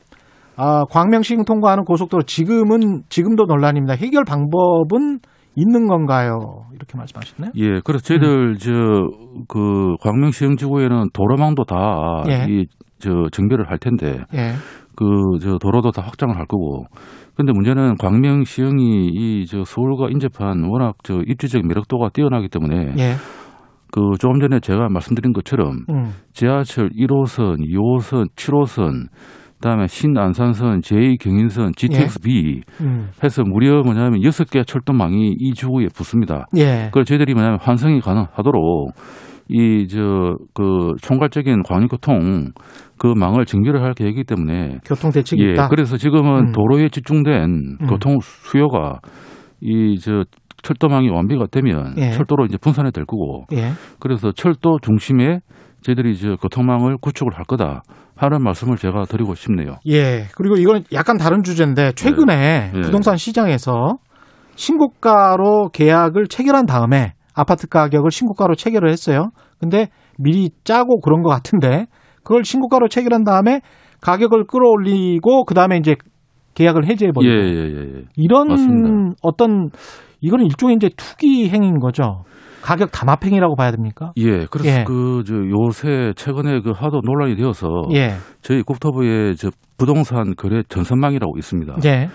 아, 광명시흥 통과하는 고속도로 지금은, 지금도 논란입니다. 해결 방법은 있는 건가요? 이렇게 말씀하셨네요. 예, 그래서 저희들 저그 광명시흥 지구에는 도로망도 다 예. 이 저 정비를 할 텐데 예. 그 저 도로도 다 확장을 할 거고. 근데 문제는 광명시흥이 이 저 서울과 인접한 워낙 저 입지적 매력도가 뛰어나기 때문에 예. 그 조금 전에 제가 말씀드린 것처럼 음. 지하철 1호선, 2호선, 7호선, 그다음에 신안산선, 제2경인선, GTX-B 음. 해서 무려 뭐냐면 여섯 개 철도망이 이 지구에 붙습니다. 예. 그걸 저희들이 뭐냐면 환승이 가능하도록 이 저 그 총괄적인 광역교통 그 망을 정비를 할 계획이기 때문에 교통 대책이 예, 있다. 그래서 지금은 음. 도로에 집중된 음. 교통 수요가 이 저 철도망이 완비가 되면 예. 철도로 이제 분산이 될 거고 예. 그래서 철도 중심에 저희들이 이제 교통망을 구축을 할 거다 하는 말씀을 제가 드리고 싶네요. 예. 그리고 이건 약간 다른 주제인데 최근에 네. 부동산 시장에서 신고가로 계약을 체결한 다음에 아파트 가격을 신고가로 체결을 했어요. 근데 미리 짜고 그런 것 같은데 그걸 신고가로 체결한 다음에 가격을 끌어올리고 그 다음에 이제 계약을 해제해 예, 버리고 예, 예, 예. 이런 맞습니다. 어떤 이거는 일종의 이제 투기 행위인 거죠. 가격 담합행위라고 봐야 됩니까? 예, 그래서 예. 그저 요새 최근에 그 하도 논란이 되어서 예. 저희 국토부에 저 부동산 거래 전산망이라고 있습니다. 예.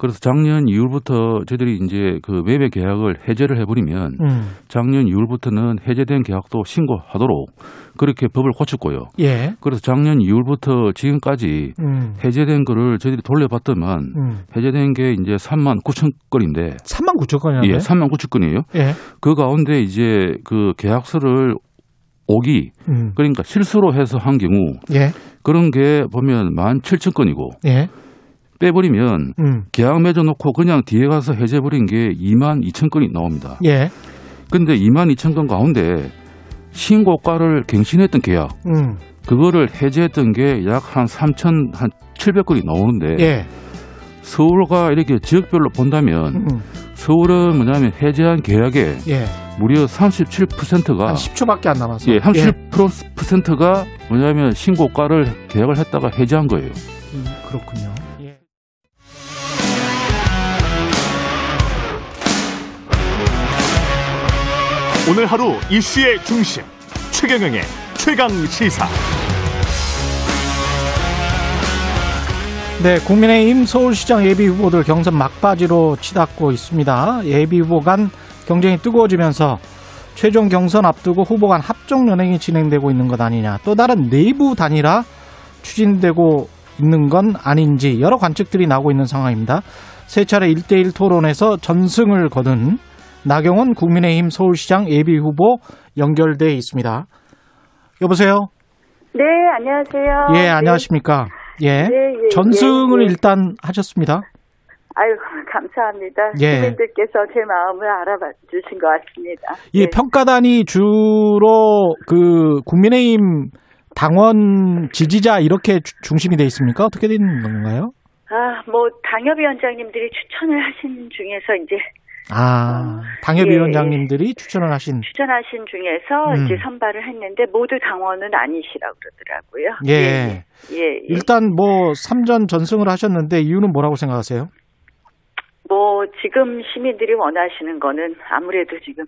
그래서 작년 2월부터 저희들이 이제 그 매매 계약을 해제를 해버리면 음. 작년 2월부터는 해제된 계약도 신고하도록 그렇게 법을 고쳤고요. 예. 그래서 작년 2월부터 지금까지 음. 해제된 거를 저희들이 돌려봤더만 음. 해제된 게 이제 3만 9천 건인데 3만 9천 건이라고요? 예, 3만 9천 건이에요. 예. 그 가운데 이제 그 계약서를 오기 음. 그러니까 실수로 해서 한 경우 예. 그런 게 보면 1만 7천 건이고 예. 빼버리면 음. 계약 맺어놓고 그냥 뒤에 가서 해제버린 게 2만 2천 건이 나옵니다. 예. 근데 2만 2천 건 가운데 신고가를 갱신했던 계약 음. 그거를 해제했던 게 약 한 3천 한 700건이 나오는데 예. 서울과 이렇게 지역별로 본다면 음. 서울은 뭐냐면 해제한 계약의 예. 무려 37%가 한 10초밖에 안 남았어. 예, 37%가 뭐냐면 신고가를 계약을 했다가 해제한 거예요. 음, 그렇군요. 오늘 하루 이슈의 중심 최경영의 최강 시사. 네, 국민의힘 서울시장 예비 후보들 경선 막바지로 치닫고 있습니다. 예비 후보 간 경쟁이 뜨거워지면서 최종 경선 앞두고 후보 간 합종 연행이 진행되고 있는 것 아니냐. 또 다른 내부 단일화 추진되고 있는 건 아닌지 여러 관측들이 나오고 있는 상황입니다. 세 차례 1대1 토론에서 전승을 거둔 나경원 국민의힘 서울시장 예비 후보 연결돼 있습니다. 여보세요? 네, 안녕하세요. 예, 안녕하십니까? 예. 네, 예, 전승을 예, 예. 일단 하셨습니다. 아유, 감사합니다. 예. 시민들께서 제 마음을 알아봐 주신 것 같습니다. 이 네. 평가단이 주로 그 국민의힘 당원 지지자 이렇게 주- 중심이 돼 있습니까? 어떻게 되는 건가요? 아, 뭐 당협위원장님들이 추천을 하신 중에서 이제 아, 예, 당협위원장님들이 추천을 하신 추천하신 중에서 음. 이제 선발을 했는데 모두 당원은 아니시라고 그러더라고요. 예. 예, 예. 예. 일단 뭐 3전 전승을 하셨는데 이유는 뭐라고 생각하세요? 뭐 지금 시민들이 원하시는 거는 아무래도 지금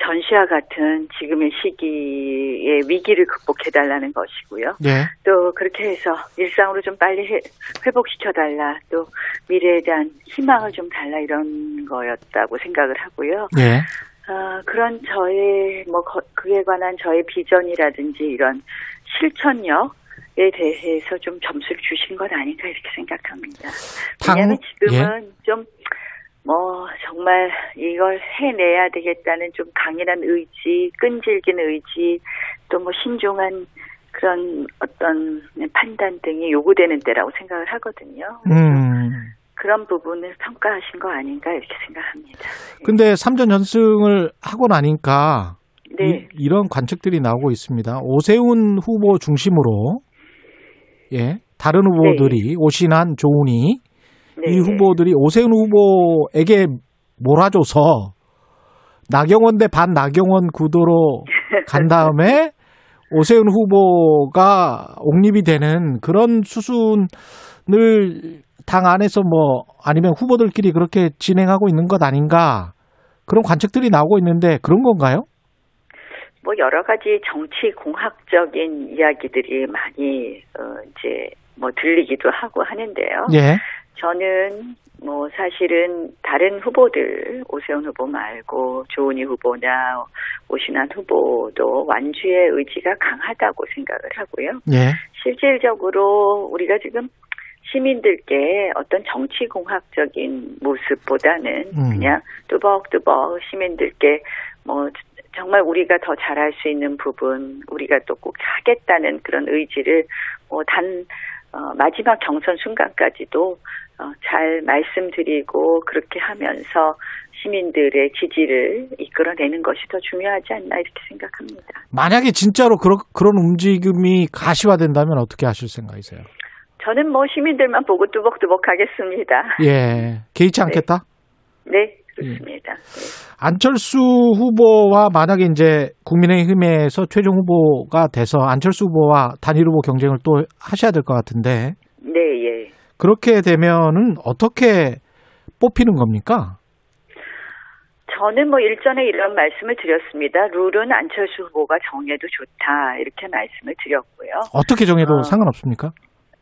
전시와 같은 지금의 시기의 위기를 극복해달라는 것이고요. 예. 또 그렇게 해서 일상으로 좀 빨리 해- 회복시켜달라. 또 미래에 대한 희망을 좀 달라 이런 거였다고 생각을 하고요. 예. 아, 그런 저의 뭐 거- 그에 관한 저의 비전이라든지 이런 실천력 에 대해서 좀 점수를 주신 것 아닌가 이렇게 생각합니다. 당- 왜냐하면 지금은 좀 뭐 정말 이걸 해내야 되겠다는 좀 강인한 의지, 끈질긴 의지, 또 뭐 신중한 그런 어떤 판단 등이 요구되는 때라고 생각을 하거든요. 음. 그런 부분을 평가하신 거 아닌가 이렇게 생각합니다. 근데 3전 전승을 하고 나니까 네. 이, 런 관측들이 나오고 있습니다. 오세훈 후보 중심으로 예, 다른 후보들이 오신한 조은희 네. 이 후보들이 오세훈 후보에게 몰아줘서 나경원 대 반 나경원 구도로 간 다음에 오세훈 후보가 옹립이 되는 그런 수순을 당 안에서 뭐 아니면 후보들끼리 그렇게 진행하고 있는 것 아닌가 그런 관측들이 나오고 있는데 그런 건가요? 뭐 여러 가지 정치 공학적인 이야기들이 많이 어 이제 뭐 들리기도 하고 하는데요. 예. 저는 뭐 사실은 다른 후보들 오세훈 후보 말고 조은희 후보나 오신환 후보도 완주의 의지가 강하다고 생각을 하고요. 예. 실질적으로 우리가 지금 시민들께 어떤 정치 공학적인 모습보다는 음. 그냥 뚜벅뚜벅 시민들께 뭐 정말 우리가 더 잘할 수 있는 부분, 우리가 또 꼭 하겠다는 그런 의지를 뭐단 마지막 경선 순간까지도 어, 잘 말씀드리고 그렇게 하면서 시민들의 지지를 이끌어내는 것이 더 중요하지 않나 이렇게 생각합니다. 만약에 진짜로 그런 그런 움직임이 가시화된다면 어떻게 하실 생각이세요? 저는 뭐 시민들만 보고 뚜벅뚜벅 하겠습니다. 예. 개의치 않겠다? 네, 그렇습니다. 네. 안철수 후보와 만약에 이제 국민의힘에서 최종 후보가 돼서 안철수 후보와 단일 후보 경쟁을 또 하셔야 될 것 같은데 네, 예. 그렇게 되면은 어떻게 뽑히는 겁니까? 저는 뭐 일전에 이런 말씀을 드렸습니다. 룰은 안철수 후보가 정해도 좋다 이렇게 말씀을 드렸고요. 어떻게 정해도 어. 상관없습니까?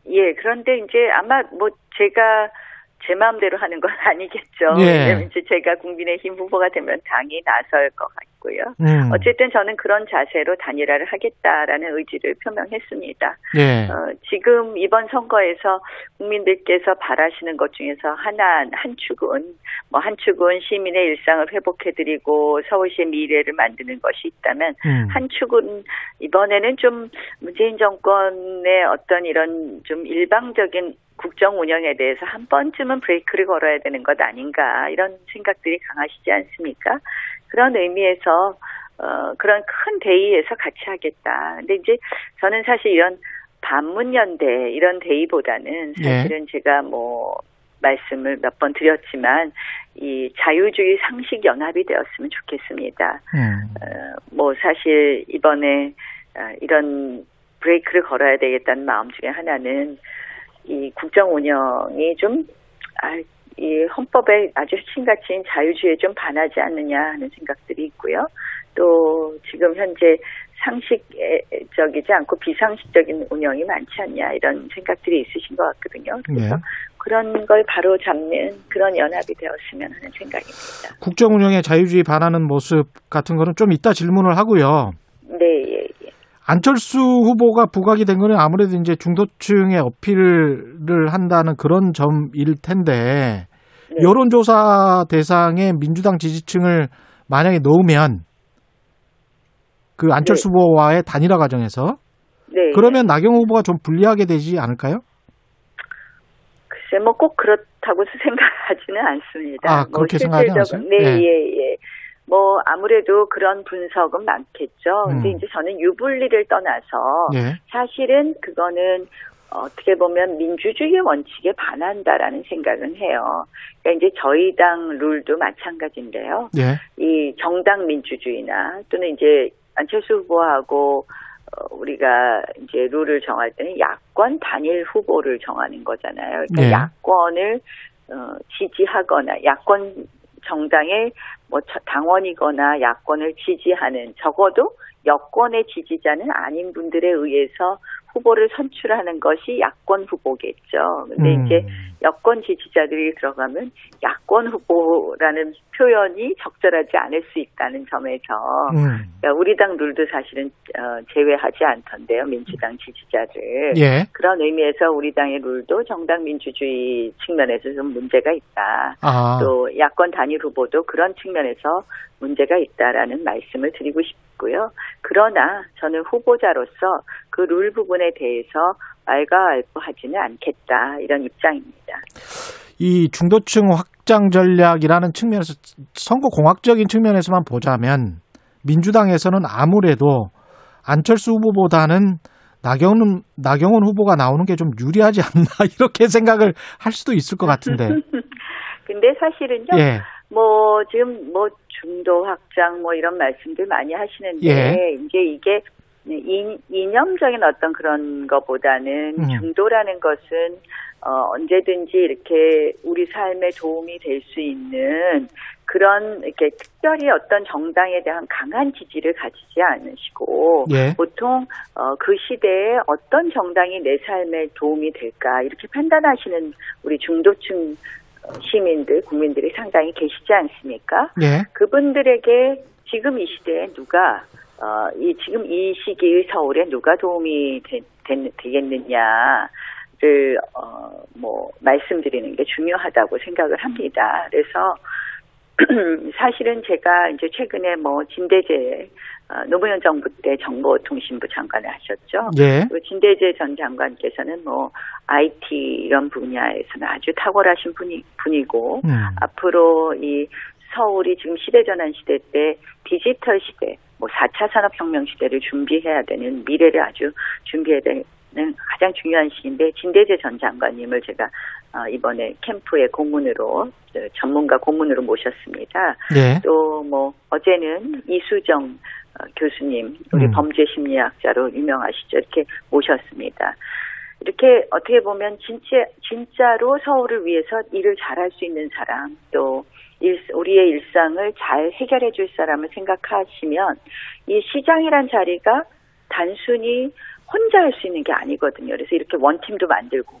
예, 그런데 이제 아마 뭐 제가 제 마음대로 하는 건 아니겠죠. 예. 왜냐면 이제 제가 국민의힘 후보가 되면 당이 나설 것 같고요. 음. 어쨌든 저는 그런 자세로 단일화를 하겠다라는 의지를 표명했습니다. 예. 어, 지금 이번 선거에서 국민들께서 바라시는 것 중에서 하나 한 축은 뭐 한 축은 시민의 일상을 회복해드리고 서울시의 미래를 만드는 것이 있다면 음. 한 축은 이번에는 좀 문재인 정권의 어떤 이런 좀 일방적인 국정 운영에 대해서 한 번쯤은 브레이크를 걸어야 되는 것 아닌가 이런 생각들이 강하시지 않습니까? 그런 의미에서 어, 그런 큰 대의에서 같이 하겠다. 근데 이제 저는 사실 이런 반문연대 이런 대의보다는 예. 사실은 제가 뭐 말씀을 몇 번 드렸지만 이 자유주의 상식 연합이 되었으면 좋겠습니다. 음. 어, 뭐 사실 이번에 어, 이런 브레이크를 걸어야 되겠다는 마음 중에 하나는 이 국정 운영이 좀 아, 이 헌법에 아주 핵심가치인 자유주의에 좀 반하지 않느냐 하는 생각들이 있고요. 또 지금 현재 상식적이지 않고 비상식적인 운영이 많지 않냐 이런 생각들이 있으신 것 같거든요. 그래서 예. 그런 걸 바로 잡는 그런 연합이 되었으면 하는 생각입니다. 국정 운영에 자유주의 반하는 모습 같은 거는 좀 이따 질문을 하고요. 네, 예, 예. 안철수 후보가 부각이 된 거는 아무래도 이제 중도층의 어필을 한다는 그런 점일 텐데 네. 여론조사 대상에 민주당 지지층을 만약에 넣으면 그 안철수 후보와의 단일화 과정에서 네. 그러면 나경원 후보가 좀 불리하게 되지 않을까요? 글쎄 뭐 꼭 그렇다고 생각하지는 않습니다. 아, 그렇게 생각하지 않으세요? 네, 네. 예, 예. 뭐 아무래도 그런 분석은 많겠죠. 근데 음. 이제 저는 유불리를 떠나서 예. 사실은 그거는 어떻게 보면 민주주의 원칙에 반한다라는 생각은 해요. 그러니까 이제 저희 당 룰도 마찬가지인데요. 예. 이 정당 민주주의나 또는 이제 안철수 후보하고 어, 우리가 이제 룰을 정할 때는 야권 단일 후보를 정하는 거잖아요. 그러니까 네. 야권을 어, 지지하거나 야권 정당의 뭐 저- 당원이거나 야권을 지지하는 적어도 여권의 지지자는 아닌 분들에 의해서 후보를 선출하는 것이 야권 후보겠죠. 근데 음. 이제 여권 지지자들이 들어가면 야권 후보라는 표현이 적절하지 않을 수 있다는 점에서 음. 그러니까 우리 당 룰도 사실은 어, 제외하지 않던데요. 민주당 지지자들. 예. 그런 의미에서 우리 당의 룰도 정당 민주주의 측면에서 좀 문제가 있다. 아. 또 야권 단일 후보도 그런 측면에서 문제가 있다라는 말씀을 드리고 싶고요. 그러나 저는 후보자로서 그 룰 부분에 대해서 알가알부하지는 않겠다 이런 입장입니다. 이 중도층 확장 전략이라는 측면에서 선거 공학적인 측면에서만 보자면 민주당에서는 아무래도 안철수 후보보다는 나경원 나경원 후보가 나오는 게 좀 유리하지 않나 이렇게 생각을 할 수도 있을 것 같은데. 근데 사실은요. 예. 뭐 지금 뭐 중도 확장 뭐 이런 말씀들 많이 하시는데 예. 이제 이게 이, 이념적인 어떤 그런 것보다는 음. 중도라는 것은 어, 언제든지 이렇게 우리 삶에 도움이 될 수 있는 그런 이렇게 특별히 어떤 정당에 대한 강한 지지를 가지지 않으시고 예. 보통 어, 그 시대에 어떤 정당이 내 삶에 도움이 될까 이렇게 판단하시는 우리 중도층 어, 시민들 국민들이 상당히 계시지 않습니까? 예. 그분들에게 지금 이 시대에 누가 어, 이 지금 이 시기의 서울에 누가 도움이 되, 겠느냐를 어, 뭐 말씀드리는 게 중요하다고 생각을 합니다. 그래서 사실은 제가 이제 최근에 뭐 진대재 어, 노무현 정부 때 정보통신부 장관을 하셨죠. 예. 그 진대재 전 장관께서는 뭐 IT 이런 분야에서는 아주 탁월하신 분이 분이고 음. 앞으로 이 서울이 지금 시대전환 시대 때 디지털 시대, 뭐 4차 산업혁명 시대를 준비해야 되는 미래를 아주 준비해야 되 는 가장 중요한 시기인데 진대재 전 장관님을 제가 어, 이번에 캠프에 고문으로 그 전문가 고문으로 모셨습니다. 예. 또뭐 어제는 이수정 어, 교수님 우리 음. 범죄 심리학자로 유명하시죠. 이렇게 모셨습니다. 이렇게 어떻게 보면 진짜 진짜로 서울을 위해서 일을 잘할 수 있는 사람 또 일, 우리의 일상을 잘 해결해 줄 사람을 생각하시면 이 시장이란 자리가 단순히 혼자 할 수 있는 게 아니거든요. 그래서 이렇게 원팀도 만들고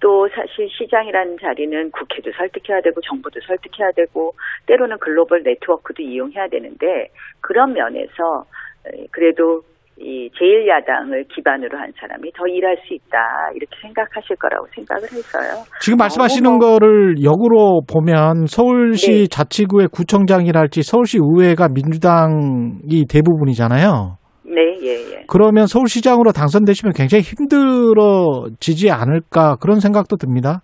또 사실 시장이라는 자리는 국회도 설득해야 되고 정부도 설득해야 되고 때로는 글로벌 네트워크도 이용해야 되는데 그런 면에서 에, 그래도 이 제1야당을 기반으로 한 사람이 더 일할 수 있다 이렇게 생각하실 거라고 생각을 해서요. 지금 말씀하시는 너무 뭐- 거를 역으로 보면 서울시 네. 자치구의 구청장이랄지 서울시 의회가 민주당이 대부분이잖아요. 네, 예, 예. 그러면 서울시장으로 당선되시면 굉장히 힘들어지지 않을까 그런 생각도 듭니다.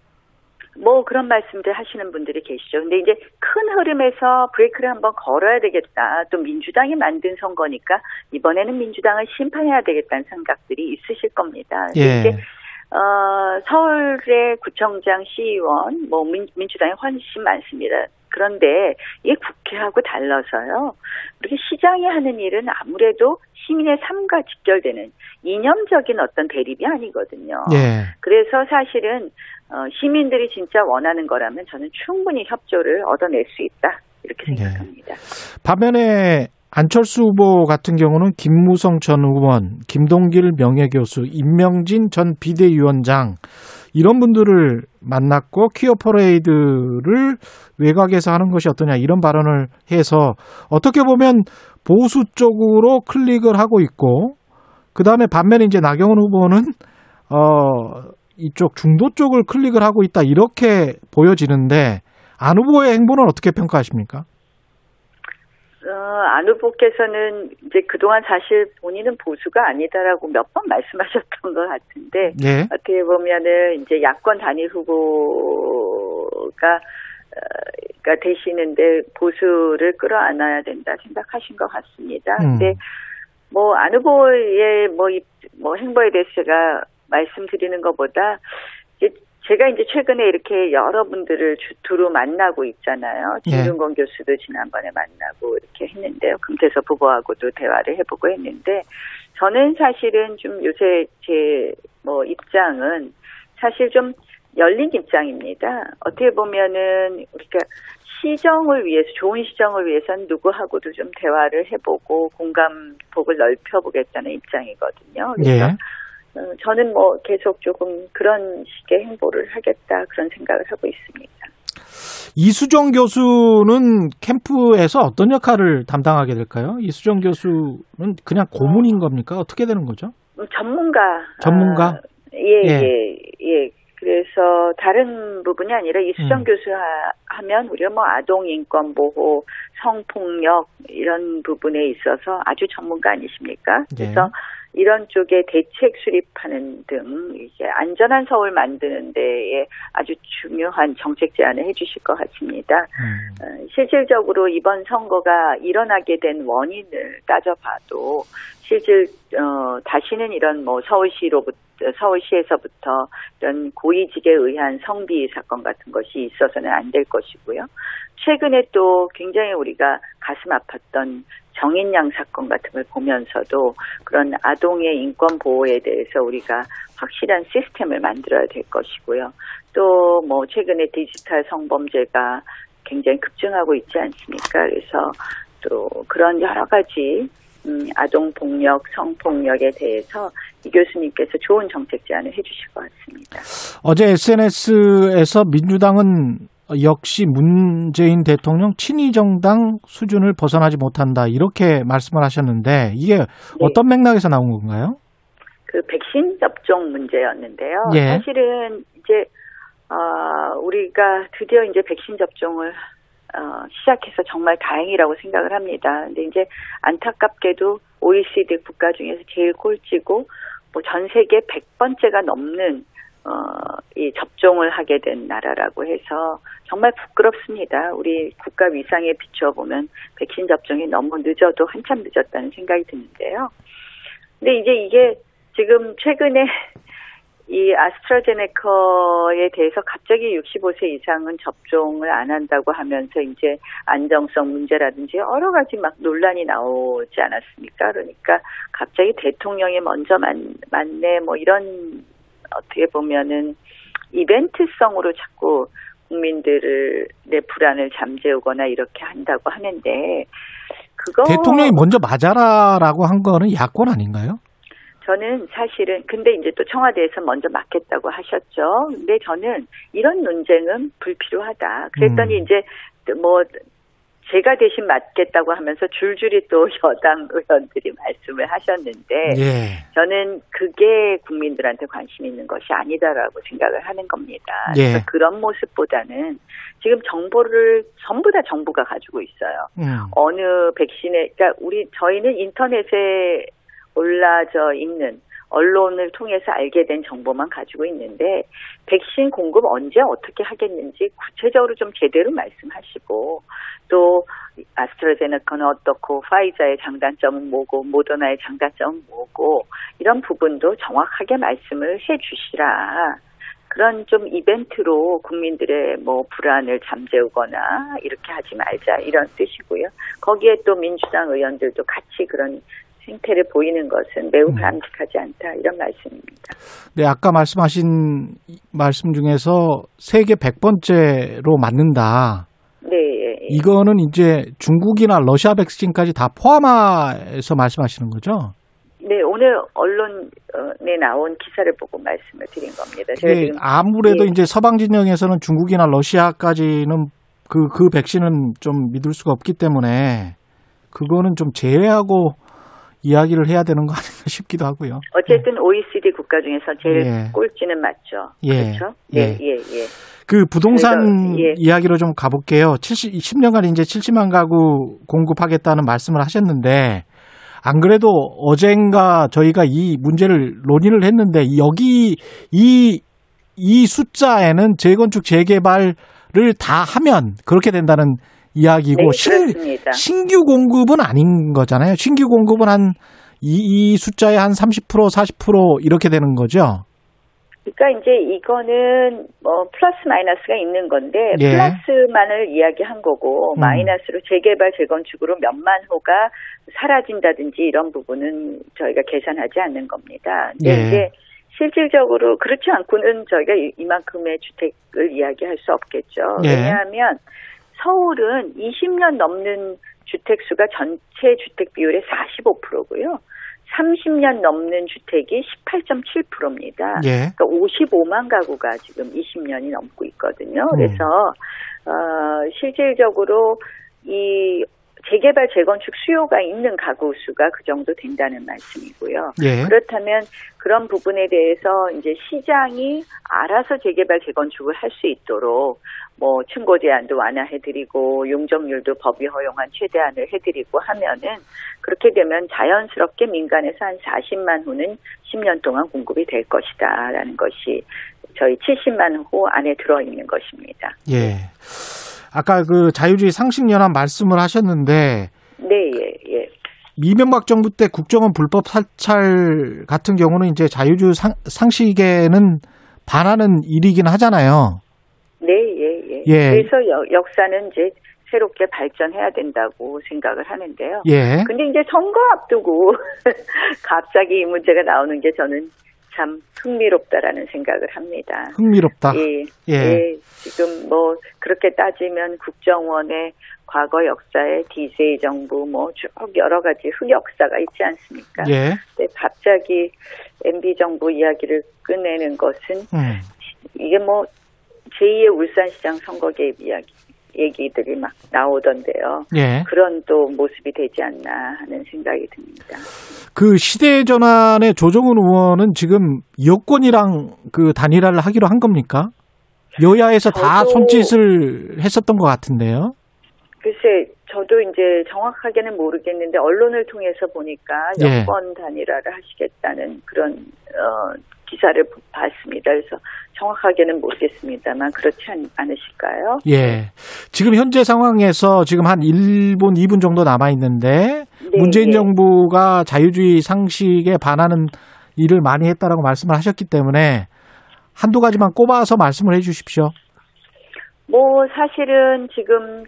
뭐 그런 말씀들 하시는 분들이 계시죠. 근데 이제 큰 흐름에서 브레이크를 한번 걸어야 되겠다. 또 민주당이 만든 선거니까 이번에는 민주당을 심판해야 되겠다는 생각들이 있으실 겁니다. 예. 이제 어, 서울의 구청장, 시의원, 뭐 민, 민주당이 훨씬 많습니다. 그런데 이게 국회하고 달라서요. 우리 시장이 하는 일은 아무래도 시민의 삶과 직결되는 이념적인 어떤 대립이 아니거든요. 예. 그래서 사실은 어, 시민들이 진짜 원하는 거라면 저는 충분히 협조를 얻어낼 수 있다 이렇게 네. 생각합니다. 반면에 안철수 후보 같은 경우는 김무성 전 의원, 김동길 명예교수, 임명진 전 비대위원장 이런 분들을 만났고 퀴어 퍼레이드를 외곽에서 하는 것이 어떠냐 이런 발언을 해서 어떻게 보면 보수 쪽으로 클릭을 하고 있고 그 다음에 반면에 이제 나경원 후보는 어 이쪽 중도 쪽을 클릭을 하고 있다 이렇게 보여지는데 안 후보의 행보는 어떻게 평가하십니까? 어, 안 후보께서는 이제 그동안 사실 본인은 보수가 아니다라고 몇 번 말씀하셨던 것 같은데 예. 어떻게 보면은 이제 야권 단일 후보가 어, 가 되시는데 보수를 끌어안아야 된다 생각하신 것 같습니다. 음. 근데 뭐 안 후보의 뭐, 이- 뭐 행보에 대해서 제가 말씀드리는 것보다 이 제 제가 이제 최근에 이렇게 여러분들을 주- 두루 만나고 있잖아요. 예. 김준건 교수도 지난번에 만나고 이렇게 했는데요. 금태섭 후보하고도 대화를 해보고 했는데 저는 사실은 좀 요새 제 뭐 입장은 사실 좀 열린 입장입니다. 어떻게 보면은 우리가 시정을 위해서 좋은 시정을 위해서는 누구하고도 좀 대화를 해보고 공감폭을 넓혀보겠다는 입장이거든요. 그래서 예. 어, 저는 뭐 계속 조금 그런 식의 행보를 하겠다 그런 생각을 하고 있습니다. 이수정 교수는 캠프에서 어떤 역할을 담당하게 될까요? 이수정 교수는 그냥 고문인 겁니까? 어떻게 되는 거죠? 음, 전문가. 전문가? 아, 예, 예. 예, 예. 그래서 다른 부분이 아니라 이수정 음. 교수 하- 하면 우리가 뭐 아동 인권 보호, 성폭력 이런 부분에 있어서 아주 전문가 아니십니까? 예. 그래서 이런 쪽에 대책 수립하는 등 이제 안전한 서울 만드는 데에 아주 중요한 정책 제안을 해주실 것 같습니다. 음. 어, 실질적으로 이번 선거가 일어나게 된 원인을 따져봐도 실질 어, 다시는 이런 뭐 서울시로부터 서울시에서부터 이런 고위직에 의한 성비 사건 같은 것이 있어서는 안 될 것이고요. 최근에 또 굉장히 우리가 가슴 아팠던 정인양 사건 같은 걸 보면서도 그런 아동의 인권 보호에 대해서 우리가 확실한 시스템을 만들어야 될 것이고요. 또 뭐 최근에 디지털 성범죄가 굉장히 급증하고 있지 않습니까? 그래서 또 그런 여러 가지 음, 아동 폭력, 성폭력에 대해서 이 교수님께서 좋은 정책 제안을 해주실 것 같습니다. 어제 SNS에서 민주당은 역시 문재인 대통령 친위 정당 수준을 벗어나지 못한다 이렇게 말씀을 하셨는데 이게 네. 어떤 맥락에서 나온 건가요? 그 백신 접종 문제였는데요. 예. 사실은 이제 어, 우리가 드디어 이제 백신 접종을 어, 시작해서 정말 다행이라고 생각을 합니다. 근데 이제 안타깝게도 OECD 국가 중에서 제일 꼴찌고 뭐 전 세계 100번째가 넘는 어, 이 접종을 하게 된 나라라고 해서 정말 부끄럽습니다. 우리 국가 위상에 비추어 보면 백신 접종이 너무 늦어도 한참 늦었다는 생각이 드는데요. 근데 이제 이게 지금 최근에 이 아스트라제네카에 대해서 갑자기 65세 이상은 접종을 안 한다고 하면서 이제 안정성 문제라든지 여러 가지 막 논란이 나오지 않았습니까? 그러니까 갑자기 대통령이 먼저 만, 맞네 뭐 이런 어떻게 보면은 이벤트성으로 자꾸 국민들을 내 불안을 잠재우거나 이렇게 한다고 하는데 그거 대통령이 먼저 맞아라라고 한 거는 야권 아닌가요? 저는 사실은 근데 이제 또 청와대에서 먼저 맡겠다고 하셨죠. 근데 저는 이런 논쟁은 불필요하다. 그랬더니 음. 이제 뭐 제가 대신 맡겠다고 하면서 줄줄이 또 여당 의원들이 말씀을 하셨는데 예. 저는 그게 국민들한테 관심 있는 것이 아니다라고 생각을 하는 겁니다. 예. 그런 모습보다는 지금 정보를 전부 다 정부가 가지고 있어요. 음. 어느 백신에 그러니까 우리 저희는 인터넷에 올라져 있는 언론을 통해서 알게 된 정보만 가지고 있는데 백신 공급 언제 어떻게 하겠는지 구체적으로 좀 제대로 말씀하시고 또 아스트라제네카는 어떻고 파이자의 장단점은 뭐고 모더나의 장단점은 뭐고 이런 부분도 정확하게 말씀을 해 주시라. 그런 좀 이벤트로 국민들의 뭐 불안을 잠재우거나 이렇게 하지 말자 이런 뜻이고요. 거기에 또 민주당 의원들도 같이 그런 행태를 보이는 것은 매우 음. 바람직하지 않다 이런 말씀입니다. 네, 아까 말씀하신 말씀 중에서 세계 100번째로 맞는다. 네, 예, 예. 이거는 이제 중국이나 러시아 백신까지 다 포함해서 말씀하시는 거죠? 네 오늘 언론에 나온 기사를 보고 말씀을 드린 겁니다. 지금 아무래도 예. 이제 서방 진영에서는 중국이나 러시아까지는 그, 그 백신은 좀 믿을 수가 없기 때문에 그거는 좀 제외하고 이야기를 해야 되는 거 아닌가 싶기도 하고요. 어쨌든 OECD 국가 중에서 제일 예. 꼴찌는 맞죠. 예. 그렇죠? 예. 예, 예, 예. 그 부동산 그래서, 예. 이야기로 좀 가볼게요. 70, 10년간 이제 70만 가구 공급하겠다는 말씀을 하셨는데 안 그래도 어젠가 저희가 이 문제를 논의를 했는데 여기 이, 이 숫자에는 재건축 재개발을 다 하면 그렇게 된다는 이야기고 네, 실. 신규 공급은 아닌 거잖아요. 신규 공급은 한 이, 이 숫자의 한 30% 40% 이렇게 되는 거죠. 그러니까 이제 이거는 뭐 플러스 마이너스가 있는 건데 예. 플러스만을 이야기한 거고 음. 마이너스로 재개발 재건축으로 몇만 호가 사라진다든지 이런 부분은 저희가 계산하지 않는 겁니다. 근데 예. 이제 실질적으로 그렇지 않고는 저희가 이- 이만큼의 주택을 이야기할 수 없겠죠. 예. 왜냐하면 서울은 20년 넘는 주택 수가 전체 주택 비율의 45%고요. 30년 넘는 주택이 18.7%입니다. 예. 그러니까 55만 가구가 지금 20년이 넘고 있거든요. 음. 그래서 어, 실질적으로 이 재개발 재건축 수요가 있는 가구 수가 그 정도 된다는 말씀이고요. 예. 그렇다면 그런 부분에 대해서 이제 시장이 알아서 재개발 재건축을 할 수 있도록 뭐 층고 제한도 완화해드리고 용적률도 법이 허용한 최대한을 해드리고 하면은 그렇게 되면 자연스럽게 민간에서 한 40만 호는 10년 동안 공급이 될 것이다라는 것이 저희 70만 호 안에 들어 있는 것입니다. 예. 아까 그 자유주의 상식연합 말씀을 하셨는데 네, 예, 예. 이명박 정부 때 국정원 불법 사찰 같은 경우는 이제 자유주의 상, 상식에는 반하는 일이긴 하잖아요. 네, 예, 예. 예. 그래서 여- 역사는 이제 새롭게 발전해야 된다고 생각을 하는데요. 예. 근데 이제 선거 앞두고 갑자기 이 문제가 나오는 게 저는 참 흥미롭다라는 생각을 합니다. 흥미롭다. 예, 예. 예. 지금 뭐 그렇게 따지면 국정원의 과거 역사에 DJ 정부 뭐 쭉 여러 가지 흑역사가 있지 않습니까? 예. 근데 갑자기 MB 정부 이야기를 꺼내는 것은 음. 이게 뭐 제2의 울산시장 선거 개입 이야기 얘기들이 막 나오던데요. 예. 그런 또 모습이 되지 않나 하는 생각이 듭니다. 그 시대 전환의 조정훈 의원은 지금 여권이랑 그 단일화를 하기로 한 겁니까? 여야에서 다 손짓을 했었던 것 같은데요. 글쎄, 저도 이제 정확하게는 모르겠는데 언론을 통해서 보니까 예. 여권 단일화를 하시겠다는 그런 어, 기사를 봤습니다. 그래서 정확하게는 모르겠습니다만 그렇지 않, 않으실까요? 예. 지금 현재 상황에서 지금 한 1분, 2분 정도 남아 있는데 네, 문재인 예. 정부가 자유주의 상식에 반하는 일을 많이 했다라고 말씀을 하셨기 때문에 한두 가지만 꼽아서 말씀을 해 주십시오. 뭐 사실은 지금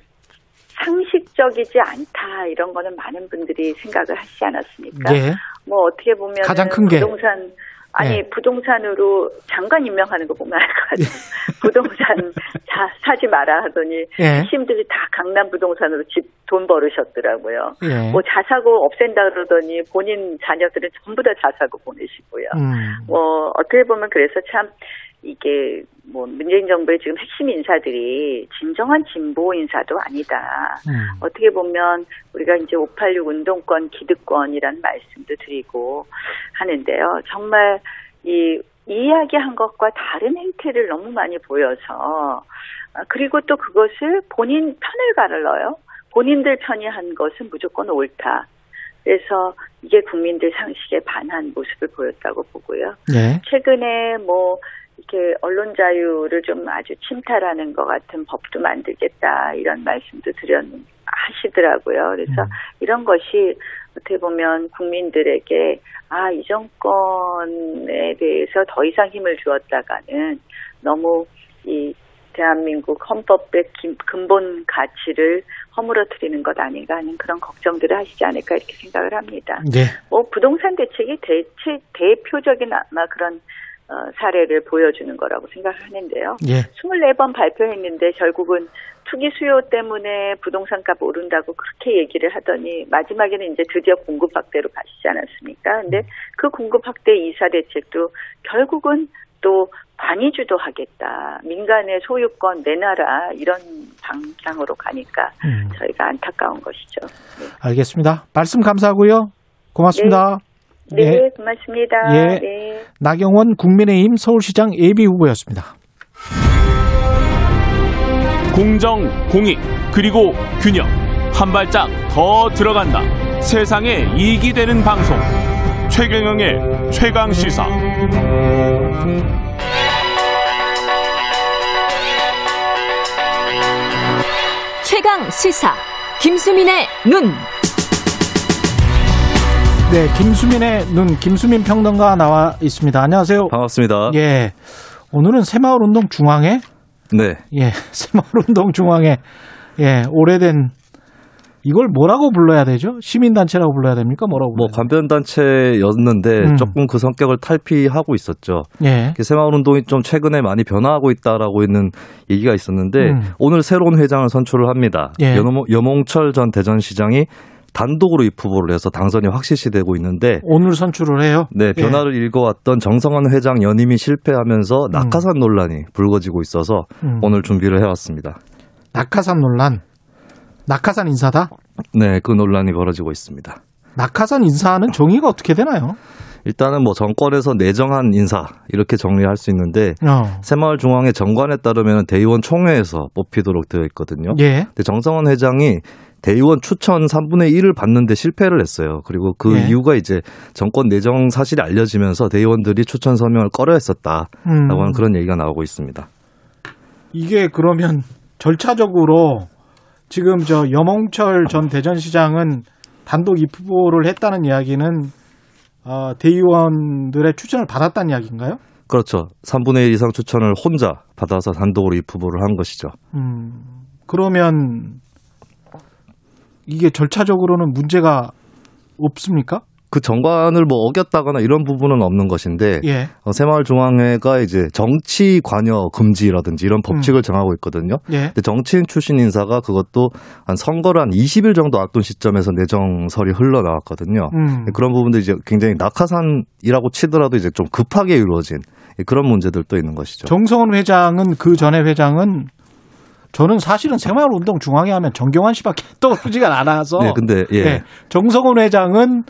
상식적이지 않다 이런 거는 많은 분들이 생각을 하시지 않았습니까? 예. 뭐 어떻게 보면 가장 큰 게. 부동산 아니 예. 부동산으로 장관 임명하는 거 보면 알 것 같아요. 부동산 사, 사지 마라 하더니 예. 시민들이 다 강남 부동산으로 집 돈 벌으셨더라고요. 예. 뭐 자사고 없앤다 그러더니 본인 자녀들은 전부 다 자사고 보내시고요. 음. 뭐 어떻게 보면 그래서 참 이게 뭐 문재인 정부의 지금 핵심 인사들이 진정한 진보 인사도 아니다. 음. 어떻게 보면 우리가 이제 586 운동권 기득권이라는 말씀도 드리고 하는데요. 정말 이 이야기한 것과 다른 행태를 너무 많이 보여서 아, 그리고 또 그것을 본인 편을 가르러요. 본인들 편이 한 것은 무조건 옳다. 그래서 이게 국민들 상식에 반한 모습을 보였다고 보고요. 예. 최근에 뭐 이렇게 언론 자유를 좀 아주 침탈하는 것 같은 법도 만들겠다 이런 말씀도 드렸 하시더라고요. 그래서 음. 이런 것이 어떻게 보면 국민들에게 아 이 정권에 대해서 더 이상 힘을 주었다가는 너무 이 대한민국 헌법의 기- 근본 가치를 허물어뜨리는 것 아닌가 하는 그런 걱정들을 하시지 않을까 이렇게 생각을 합니다. 예. 뭐 부동산 대책이 대체 대표적인 아마 그런 어, 사례를 보여주는 거라고 생각하는데요. 예. 24번 발표했는데 결국은 투기 수요 때문에 부동산 값 오른다고 그렇게 얘기를 하더니 마지막에는 이제 드디어 공급 확대로 가시지 않았습니까? 근데 그 공급 확대 이사 대책도 결국은 또 관이 주도 하겠다. 민간의 소유권 내놔라. 이런 방향으로 가니까 음. 저희가 안타까운 것이죠. 네. 알겠습니다. 말씀 감사하고요. 고맙습니다. 네, 예. 고맙습니다. 예. 네. 나경원 국민의힘 서울시장 예비 후보였습니다. 공정, 공익, 그리고 균형. 한 발짝 더 들어간다. 세상에 이익이 되는 방송. 최경영의 최강 시사. 최강 시사 김수민의 눈. 네, 김수민의 눈, 김수민 평론가 나와 있습니다. 안녕하세요. 반갑습니다. 예. 오늘은 새마을 운동 중앙회? 네. 예, 새마을 운동 중앙회. 예, 오래된 이걸 뭐라고 불러야 되죠? 시민단체라고 불러야 됩니까? 뭐라고 뭐 불러야 관변단체였는데 음. 조금 그 성격을 탈피하고 있었죠. 예. 그 새마을 운동이 좀 최근에 많이 변화하고 있다라고 있는 얘기가 있었는데 음. 오늘 새로운 회장을 선출을 합니다. 예. 여몽, 여몽철 전 대전시장이 단독으로 입 후보를 해서 당선이 확실시 되고 있는데 오늘 선출을 해요? 네, 변화를 읽어왔던 정성원 회장 연임이 실패하면서 낙하산 논란이 불거지고 있어서 음. 오늘 준비를 해왔습니다. 낙하산 논란. 낙하산 인사다? 네, 그 논란이 벌어지고 있습니다. 낙하산 인사는 정의가 어떻게 되나요? 일단은 뭐 정권에서 내정한 인사 이렇게 정리할 수 있는데 어. 새마을 중앙회 정관에 따르면 대의원 총회에서 뽑히도록 되어 있거든요. 예. 근데 정성원 회장이 대의원 추천 3분의 1을 받는데 실패를 했어요. 그리고 그 예. 이유가 이제 정권 내정 사실이 알려지면서 대의원들이 추천 서명을 꺼려 했었다라고 음. 하는 그런 얘기가 나오고 있습니다. 이게 그러면 절차적으로 지금 저 여몽철 전 대전시장은 단독 입후보를 했다는 이야기는 어, 대의원들의 추천을 받았다는 이야기인가요? 그렇죠. 3분의 1 이상 추천을 혼자 받아서 단독으로 입 후보를 한 것이죠. 음, 그러면 이게 절차적으로는 문제가 없습니까? 그 정관을 뭐 어겼다거나 이런 부분은 없는 것인데 예. 어, 새마을중앙회가 이제 정치 관여 금지라든지 이런 법칙을 정하고 있거든요. 예. 근데 정치인 출신 인사가 그것도 한 선거를 한 20일 정도 앞둔 시점에서 내정설이 흘러나왔거든요. 음. 그런 부분도 이제 굉장히 낙하산이라고 치더라도 이제 좀 급하게 이루어진 그런 문제들도 있는 것이죠. 정성원 회장은 그 전에 회장은 저는 사실은 새마을운동 중앙회 하면 정경환 씨밖에 떠오르지가 않아서. 네, 근데 예. 네, 정성원 회장은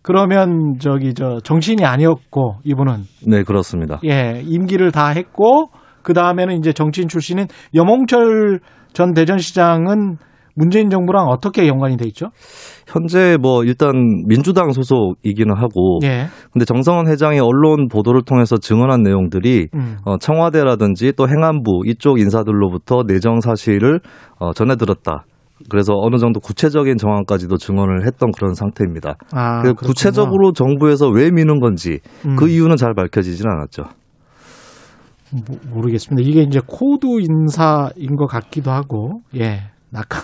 그러면 저기 저 정치인이 아니었고 이분은 네, 그렇습니다. 예 임기를 다 했고 그 다음에는 이제 정치인 출신인 여몽철 전 대전시장은 문재인 정부랑 어떻게 연관이 돼 있죠? 현재 뭐 일단 민주당 소속이기는 하고 예. 근데 정성원 회장이 언론 보도를 통해서 증언한 내용들이 음. 어, 청와대라든지 또 행안부 이쪽 인사들로부터 내정 사실을 어, 전해 들었다. 그래서 어느 정도 구체적인 정황까지도 증언을 했던 그런 상태입니다. 아. 구체적으로 정부에서 왜 미는 건지 음. 그 이유는 잘 밝혀지진 않았죠. 모- 모르겠습니다. 이게 이제 코드 인사인 것 같기도 하고, 예. 낙하,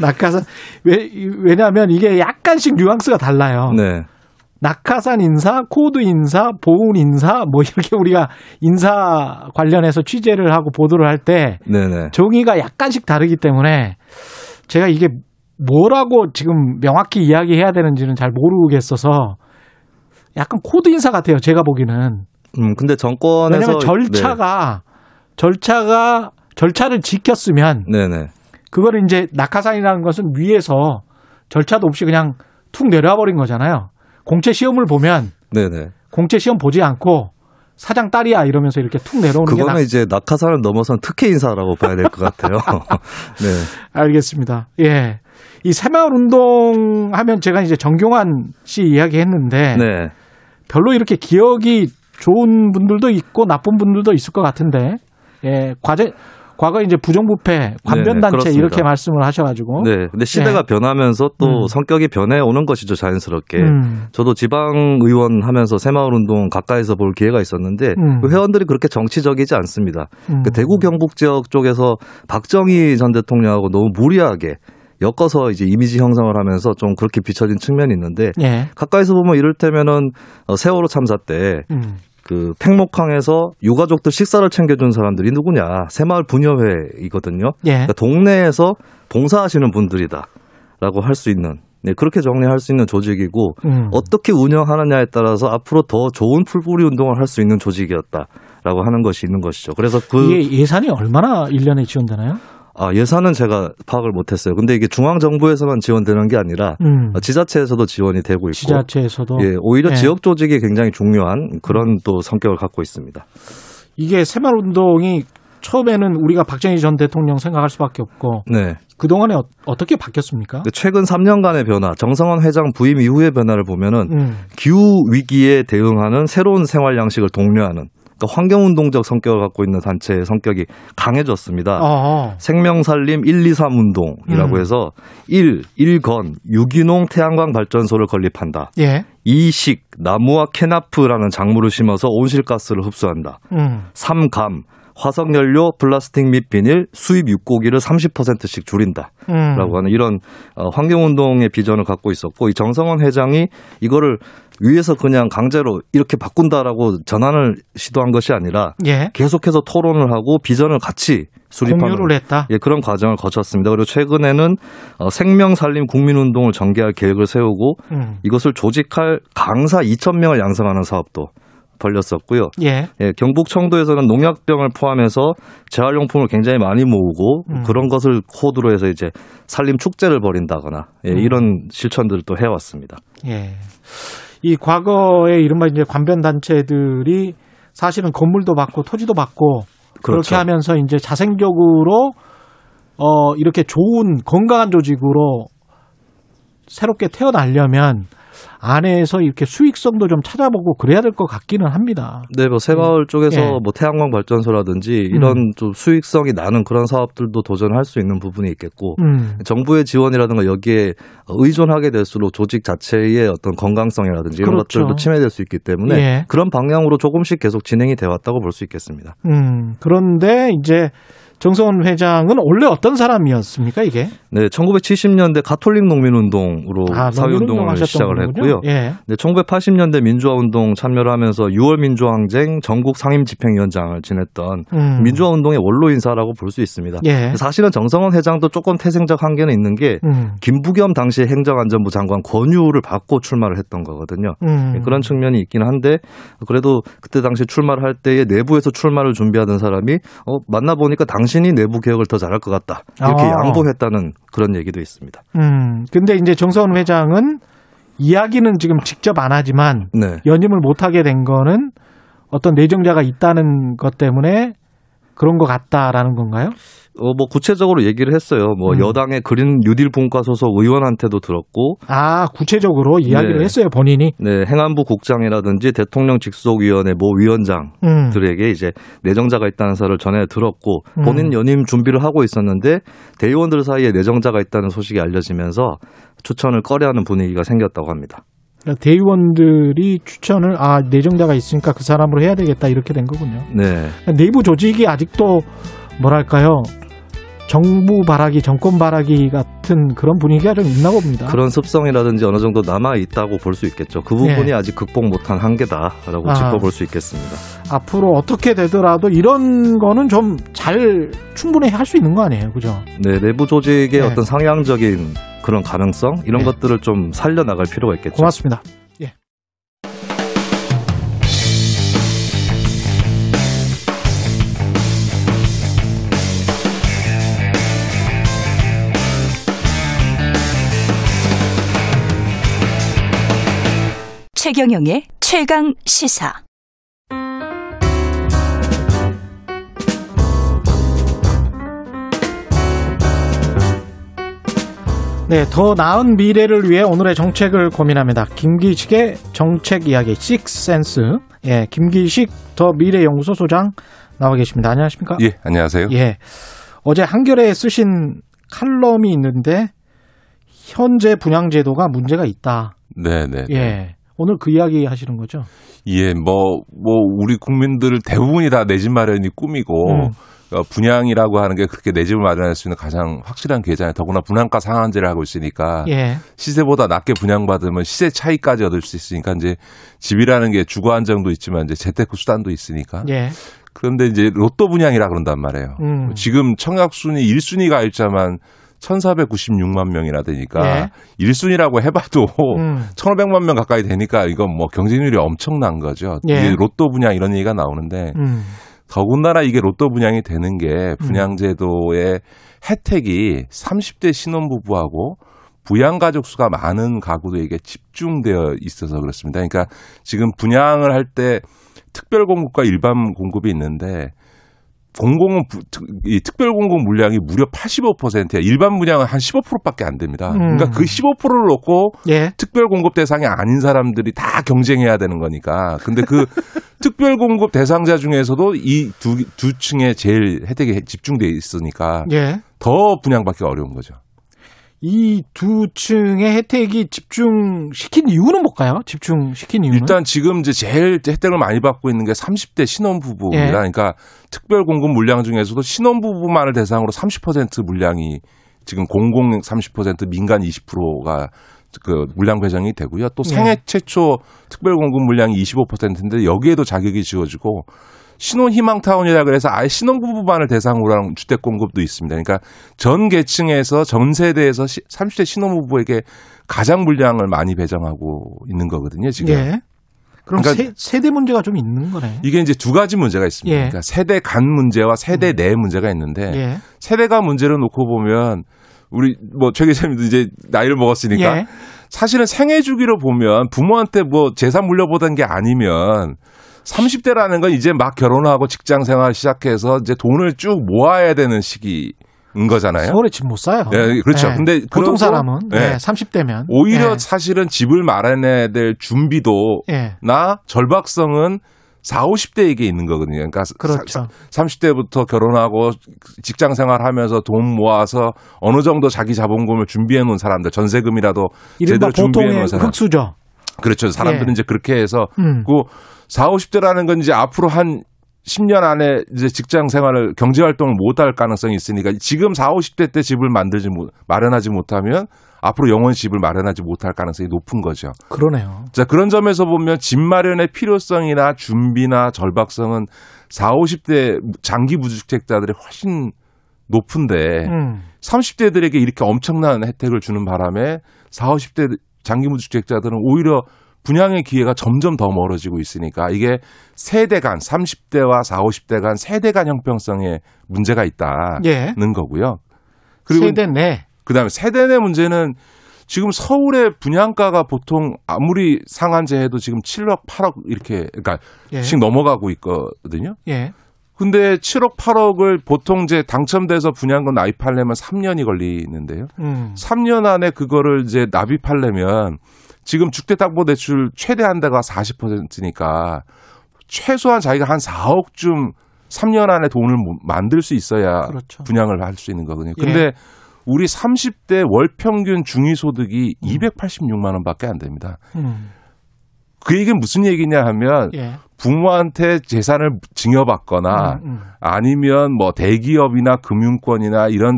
낙하산. 왜, 왜냐면 이게 약간씩 뉘앙스가 달라요. 네. 낙하산 인사, 코드 인사, 보은 인사, 뭐 이렇게 우리가 인사 관련해서 취재를 하고 보도를 할때 네네. 정의가 약간씩 다르기 때문에 제가 이게 뭐라고 지금 명확히 이야기해야 되는지는 잘 모르겠어서 약간 코드 인사 같아요. 제가 보기에는. 음, 근데 정권에서 왜냐면 절차가 절차가 절차를 지켰으면 네. 네네. 그거를 이제 낙하산이라는 것은 위에서 절차도 없이 그냥 툭 내려와 버린 거잖아요. 공채 시험을 보면 네네. 공채 시험 보지 않고 사장 딸이야 이러면서 이렇게 툭 내려오는 게 그거는 낙... 이제 낙하산을 넘어선 특혜 인사라고 봐야 될 것 같아요. 네. 알겠습니다. 예. 이 새마을 운동 하면 제가 이제 정경환 씨 이야기 했는데 네. 별로 이렇게 기억이 좋은 분들도 있고 나쁜 분들도 있을 것 같은데 예. 과제 과거 이제 부정부패 관변단체 그렇습니다. 이렇게 말씀을 하셔가지고 네. 근데 시대가 예. 변하면서 또 음. 성격이 변해 오는 것이죠, 자연스럽게. 음. 저도 지방 의원 하면서 새마을 운동 가까이서 볼 기회가 있었는데 음. 그 회원들이 그렇게 정치적이지 않습니다. 음. 그 대구 경북 지역 쪽에서 박정희 전 대통령하고 너무 무리하게 엮어서 이제 이미지 형성을 하면서 좀 그렇게 비춰진 측면이 있는데 예. 가까이서 보면 이를테면은 어, 세월호 참사 때 음. 그 팽목항에서 유가족들 식사를 챙겨준 사람들이 누구냐 새마을 분여회이거든요. 예. 그러니까 동네에서 봉사하시는 분들이다라고 할 수 있는 네, 그렇게 정리할 수 있는 조직이고 음. 어떻게 운영하느냐에 따라서 앞으로 더 좋은 풀뿌리 운동을 할 수 있는 조직이었다라고 하는 것이 있는 것이죠. 그래서 그 예산이 얼마나 1년에 지원되나요? 아, 예산은 제가 파악을 못했어요. 근데 이게 중앙 정부에서만 지원되는 게 아니라 음. 어, 지자체에서도 지원이 되고 있고, 지자체에서도 예, 오히려 예. 지역 조직이 굉장히 중요한 그런 또 성격을 갖고 있습니다. 이게 새마을 운동이 처음에는 우리가 박정희 전 대통령 생각할 수밖에 없고 네. 그동안에 어, 떻게 바뀌었습니까? 최근 3년간의 변화, 정성원 회장 부임 이후의 변화를 보면은 음. 기후 위기에 대응하는 새로운 생활 양식을 독려하는 그러니까 환경운동적 성격을 갖고 있는 단체의 성격이 강해졌습니다. 어. 생명살림 1, 2, 3 운동이라고 음. 해서 1. 일건 유기농 태양광 발전소를 건립한다. 예. 2식 나무와 캐나프라는 작물을 심어서 온실가스를 흡수한다. 음. 3감 화석연료, 플라스틱 및 비닐, 수입 육고기를 30%씩 줄인다. 음. 라고 하는 이런 어, 환경운동의 비전을 갖고 있었고 이 정성원 회장이 이거를 위에서 그냥 강제로 이렇게 바꾼다라고 전환을 시도한 것이 아니라 예. 계속해서 토론을 하고 비전을 같이 수립하는. 예, 그런 과정을 거쳤습니다. 그리고 최근에는 어, 생명살림 국민운동을 전개할 계획을 세우고 음. 이것을 조직할 강사 2천 명을 양성하는 사업도 벌렸었고요. 예. 예, 경북 청도에서는 농약병을 포함해서 재활용품을 굉장히 많이 모으고 음. 그런 것을 코드로 해서 이제 살림 축제를 벌인다거나 예, 음. 이런 실천들을 또 해왔습니다. 예. 이 과거에 이른바 이제 관변 단체들이 사실은 건물도 받고 토지도 받고 그렇게 그렇죠. 하면서 이제 자생적으로 어 이렇게 좋은 건강한 조직으로 새롭게 태어나려면 안에서 이렇게 수익성도 좀 찾아보고 그래야 될 것 같기는 합니다. 네, 뭐 새마을 쪽에서 예. 뭐 태양광 발전소라든지 이런 좀 수익성이 나는 그런 사업들도 도전할 수 있는 부분이 있겠고 음. 정부의 지원이라든가 여기에 의존하게 될수록 조직 자체의 어떤 건강성이라든지 이런 그렇죠. 것들도 침해될 수 있기 때문에 예. 그런 방향으로 조금씩 계속 진행이 되어 왔다고 볼 수 있겠습니다. 음. 그런데 이제 정성원 회장은 원래 어떤 사람이었습니까, 이게? 네, 1970년대 가톨릭 농민운동으로 아, 사회운동을 시작을 거군요. 했고요. 예. 네, 1980년대 민주화운동 참여를 하면서 6월 민주항쟁 전국 상임집행위원장을 지냈던 음. 민주화운동의 원로 인사라고 볼 수 있습니다. 예. 사실은 정성원 회장도 조금 태생적 한계는 있는 게 음. 김부겸 당시 행정안전부 장관 권유를 받고 출마를 했던 거거든요. 음. 네, 그런 측면이 있긴 한데 그래도 그때 당시 출마를 할 때에 내부에서 출마를 준비하던 사람이 어, 만나보니까 당 신이 내부 개혁을 더 잘할 것 같다 이렇게 아. 양보했다는 그런 얘기도 있습니다. 음. 근데 이제 정성원 회장은 이야기는 지금 직접 안 하지만 네. 연임을 못 하게 된 거는 어떤 내정자가 있다는 것 때문에 그런 것 같다라는 건가요? 어, 뭐 구체적으로 얘기를 했어요. 뭐 음. 여당의 그린 뉴딜 분과 소속 의원한테도 들었고, 아, 구체적으로 이야기를 네. 했어요, 본인이. 네 행안부 국장이라든지 대통령 직속위원회 모 위원장들에게 음. 이제 내정자가 있다는 사를 전해 들었고 음. 본인 연임 준비를 하고 있었는데 대의원들 사이에 내정자가 있다는 소식이 알려지면서 추천을 꺼려하는 분위기가 생겼다고 합니다. 그러니까 대의원들이 추천을 아 내정자가 있으니까 그 사람으로 해야 되겠다 이렇게 된 거군요. 네. 내부 조직이 아직도 뭐랄까요 정부 바라기 정권 바라기 같은 그런 분위기가 좀 있나 봅니다. 그런 습성이라든지 어느 정도 남아 있다고 볼 수 있겠죠. 그 부분이 네. 아직 극복 못한 한계다라고 아. 짚어볼 수 있겠습니다. 앞으로 어떻게 되더라도 이런 거는 좀 잘 충분히 할 수 있는 거 아니에요, 그죠? 네, 내부 조직의 네. 어떤 상향적인 그런 가능성 이런 네. 것들을 좀 살려 나갈 필요가 있겠죠. 고맙습니다. 최경영의 최강 시사. 네, 더 나은 미래를 위해 오늘의 정책을 고민합니다. 김기식의 정책 이야기 식센스. 예, 김기식 더 미래 연구소 소장 나와 계십니다. 안녕하십니까? 예, 안녕하세요. 예. 어제 한겨레에 쓰신 칼럼이 있는데 현재 분양 제도가 문제가 있다. 네, 네. 예. 오늘 그 이야기 하시는 거죠? 예, 뭐, 뭐, 우리 국민들 대부분이 다 내 집 마련이 꿈이고, 음. 어, 분양이라고 하는 게 그렇게 내 집을 마련할 수 있는 가장 확실한 계좌에 더구나 분양가 상한제를 하고 있으니까 예. 시세보다 낮게 분양받으면 시세 차이까지 얻을 수 있으니까 이제 집이라는 게 주거 안정도 있지만 이제 재테크 수단도 있으니까 예. 그런데 이제 로또 분양이라 그런다는 말이에요. 음. 지금 청약 순위 1순위 가입자만 1,496만 명이나 되니까 예. 1순위라고 해봐도 음. 1,500만 명 가까이 되니까 이건 뭐 경쟁률이 엄청난 거죠. 예. 이게 로또 분양 이런 얘기가 나오는데 음. 더군다나 이게 로또 분양이 되는 게 분양제도의 혜택이 30대 신혼부부하고 부양 가족 수가 많은 가구들에게 집중되어 있어서 그렇습니다. 그러니까 지금 분양을 할 때 특별 공급과 일반 공급이 있는데 특- 이 특별 공급 물량이 무려 85%야. 일반 분양은 한 15%밖에 안 됩니다. 음. 그러니까 그 15%를 놓고 예. 특별 공급 대상이 아닌 사람들이 다 경쟁해야 되는 거니까. 근데 그 특별 공급 대상자 중에서도 이 두 두 층에 제일 혜택이 집중돼 있으니까 예. 더 분양받기 어려운 거죠. 이 두 층의 혜택이 집중시킨 이유는 뭘까요? 집중시킨 이유는? 일단 지금 이제 제일 혜택을 많이 받고 있는 게 30대 신혼부부입니다. 예. 그러니까 특별 공급 물량 중에서도 신혼부부만을 대상으로 30% 물량이 지금 공공 30% 민간 20%가 그 물량 배정이 되고요. 또 생애 예. 최초 특별 공급 물량이 25%인데 여기에도 자격이 지어지고 신혼 희망 타운이라 그래서 아예 신혼부부만을 대상으로 한 주택 공급도 있습니다. 그러니까 전 계층에서 전 세대에서 시- 30대 신혼부부에게 가장 물량을 많이 배정하고 있는 거거든요. 지금. 예. 그럼 그러니까 세, 세대 문제가 좀 있는 거네. 이게 이제 두 가지 문제가 있습니다. 예. 그러니까 세대 간 문제와 세대 내 문제가 있는데 예. 세대 간 문제를 놓고 보면 우리 뭐최 기자님도 이제 나이를 먹었으니까 예. 사실은 생애 주기로 보면 부모한테 뭐 재산 물려보던 게 아니면 30대라는 건 이제 막 결혼하고 직장 생활 시작해서 이제 돈을 쭉 모아야 되는 시기 인 거잖아요. 서울에 집 못 사요. 예, 그렇죠. 예. 근데 보통 사람은 예. 예, 30대면 오히려 예. 사실은 집을 마련해야 될 준비도 예. 나 절박성은 4, 50대에게 있는 거거든요. 그러니까 그렇죠. 30대부터 결혼하고 직장 생활하면서 돈 모아서 어느 정도 자기 자본금을 준비해 놓은 사람들, 전세금이라도 제대로 준비해 놓은 사람. 흑수저. 그렇죠. 사람들은 예. 이제 그렇게 해서 음. 그 4, 50대라는 건 이제 앞으로 한 10년 안에 이제 직장 생활을 경제 활동을 못 할 가능성이 있으니까 지금 4, 50대 때 집을 만들지 못 마련하지 못하면 앞으로 영원 집을 마련하지 못할 가능성이 높은 거죠. 그러네요. 자, 그런 점에서 보면 집 마련의 필요성이나 준비나 절박성은 4, 50대 장기 무주택자들이 훨씬 높은데 음. 30대들에게 이렇게 엄청난 혜택을 주는 바람에 4, 50대 장기 무주택자들은 오히려 분양의 기회가 점점 더 멀어지고 있으니까 이게 세대 간 30대와 4, 50대 간 세대 간 형평성에 문제가 있다는 예. 거고요. 세대 내. 그다음에 세대 내 문제는 지금 서울의 분양가가 보통 아무리 상한제 해도 지금 7억, 8억 이렇게 그러니까 예. 씩 넘어가고 있거든요. 예. 근데 7억, 8억을 보통 이제 당첨돼서 분양금 납입하려면 3년이 걸리는데요. 음. 3년 안에 그거를 이제 납입하려면 지금 주택담보대출 최대 한대가 40%니까 최소한 자기가 한 4억쯤 3년 안에 돈을 모- 만들 수 있어야 그렇죠. 분양을 할 수 있는 거거든요. 예. 근데 우리 30대 월 평균 중위소득이 286만 원밖에 안 됩니다. 음. 그 얘기는 무슨 얘기냐 하면 예. 부모한테 재산을 증여받거나 음, 음. 아니면 뭐 대기업이나 금융권이나 이런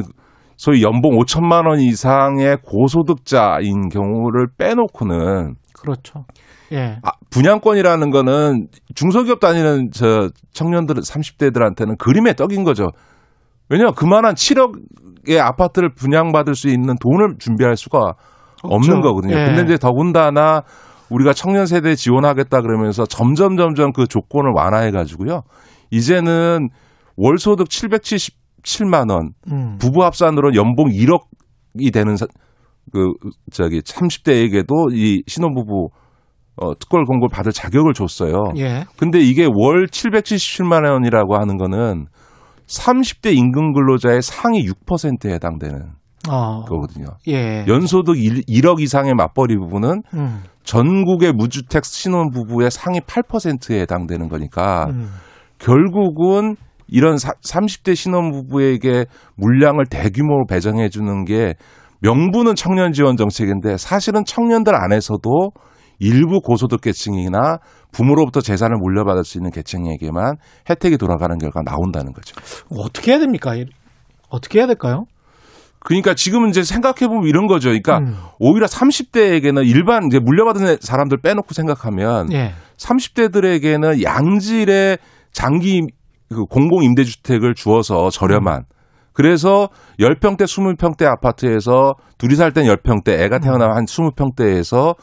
소위 연봉 5천만 원 이상의 고소득자인 경우를 빼놓고는 그렇죠. 예. 아, 분양권이라는 거는 중소기업 다니는 저 청년들 30대들한테는 그림의 떡인 거죠. 왜냐하면 그만한 7억의 아파트를 분양받을 수 있는 돈을 준비할 수가 없는 거거든요. 예. 근데 이제 더군다나 우리가 청년 세대 지원하겠다 그러면서 점점 점점 그 조건을 완화해 가지고요. 이제는 월 소득 777만 원, 음. 부부 합산으로 연봉 1억이 되는 사- 그 저기 30대에게도 이 신혼부부 어, 특별 공고를 받을 자격을 줬어요. 예. 근데 이게 월 777만 원이라고 하는 거는 30대 임금 근로자의 상위 6%에 해당되는 어. 거거든요. 예. 연소득 1, 억 이상의 맞벌이 부부는 음. 전국의 무주택 신혼 부부의 상위 8%에 해당되는 거니까 음. 결국은 이런 사, 30대 신혼 부부에게 물량을 대규모로 배정해 주는 게 명분은 청년 지원 정책인데 사실은 청년들 안에서도 일부 고소득 계층이나 부모로부터 재산을 물려받을 수 있는 계층에게만 혜택이 돌아가는 결과가 나온다는 거죠. 어떻게 해야 됩니까? 어떻게 해야 될까요? 그러니까 지금은 이제 생각해 보면 이런 거죠. 그러니까 음. 오히려 30대에게는 일반 이제 물려받은 사람들 빼놓고 생각하면 예. 30대들에게는 양질의 장기 그 공공 임대주택을 주어서 저렴한 그래서 10평대, 20평대 아파트에서 둘이 살 땐 10평대, 애가 태어나면 한 20평대에서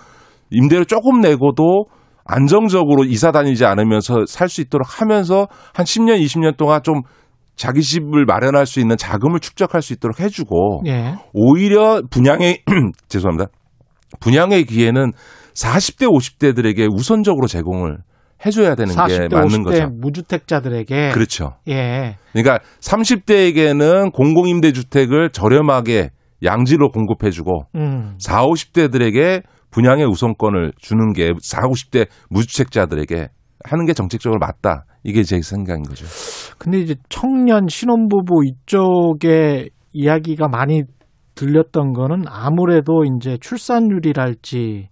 임대를 조금 내고도 안정적으로 이사 다니지 않으면서 살 수 있도록 하면서 한 10년, 20년 동안 좀 자기 집을 마련할 수 있는 자금을 축적할 수 있도록 해주고 예. 오히려 분양의 죄송합니다. 분양의 기회는 40대 50대들에게 우선적으로 제공을 해줘야 되는 게 40대, 맞는 50대 거죠. 무주택자들에게 그렇죠. 예. 그러니까 30대에게는 공공임대주택을 저렴하게 양지로 공급해주고 음. 4, 50대들에게 분양의 우선권을 주는 게 4, 50대 무주택자들에게 하는 게 정책적으로 맞다. 이게 제 생각인 거죠. 근데 이제 청년 신혼부부 이쪽에 이야기가 많이 들렸던 거는 아무래도 이제 출산율이랄지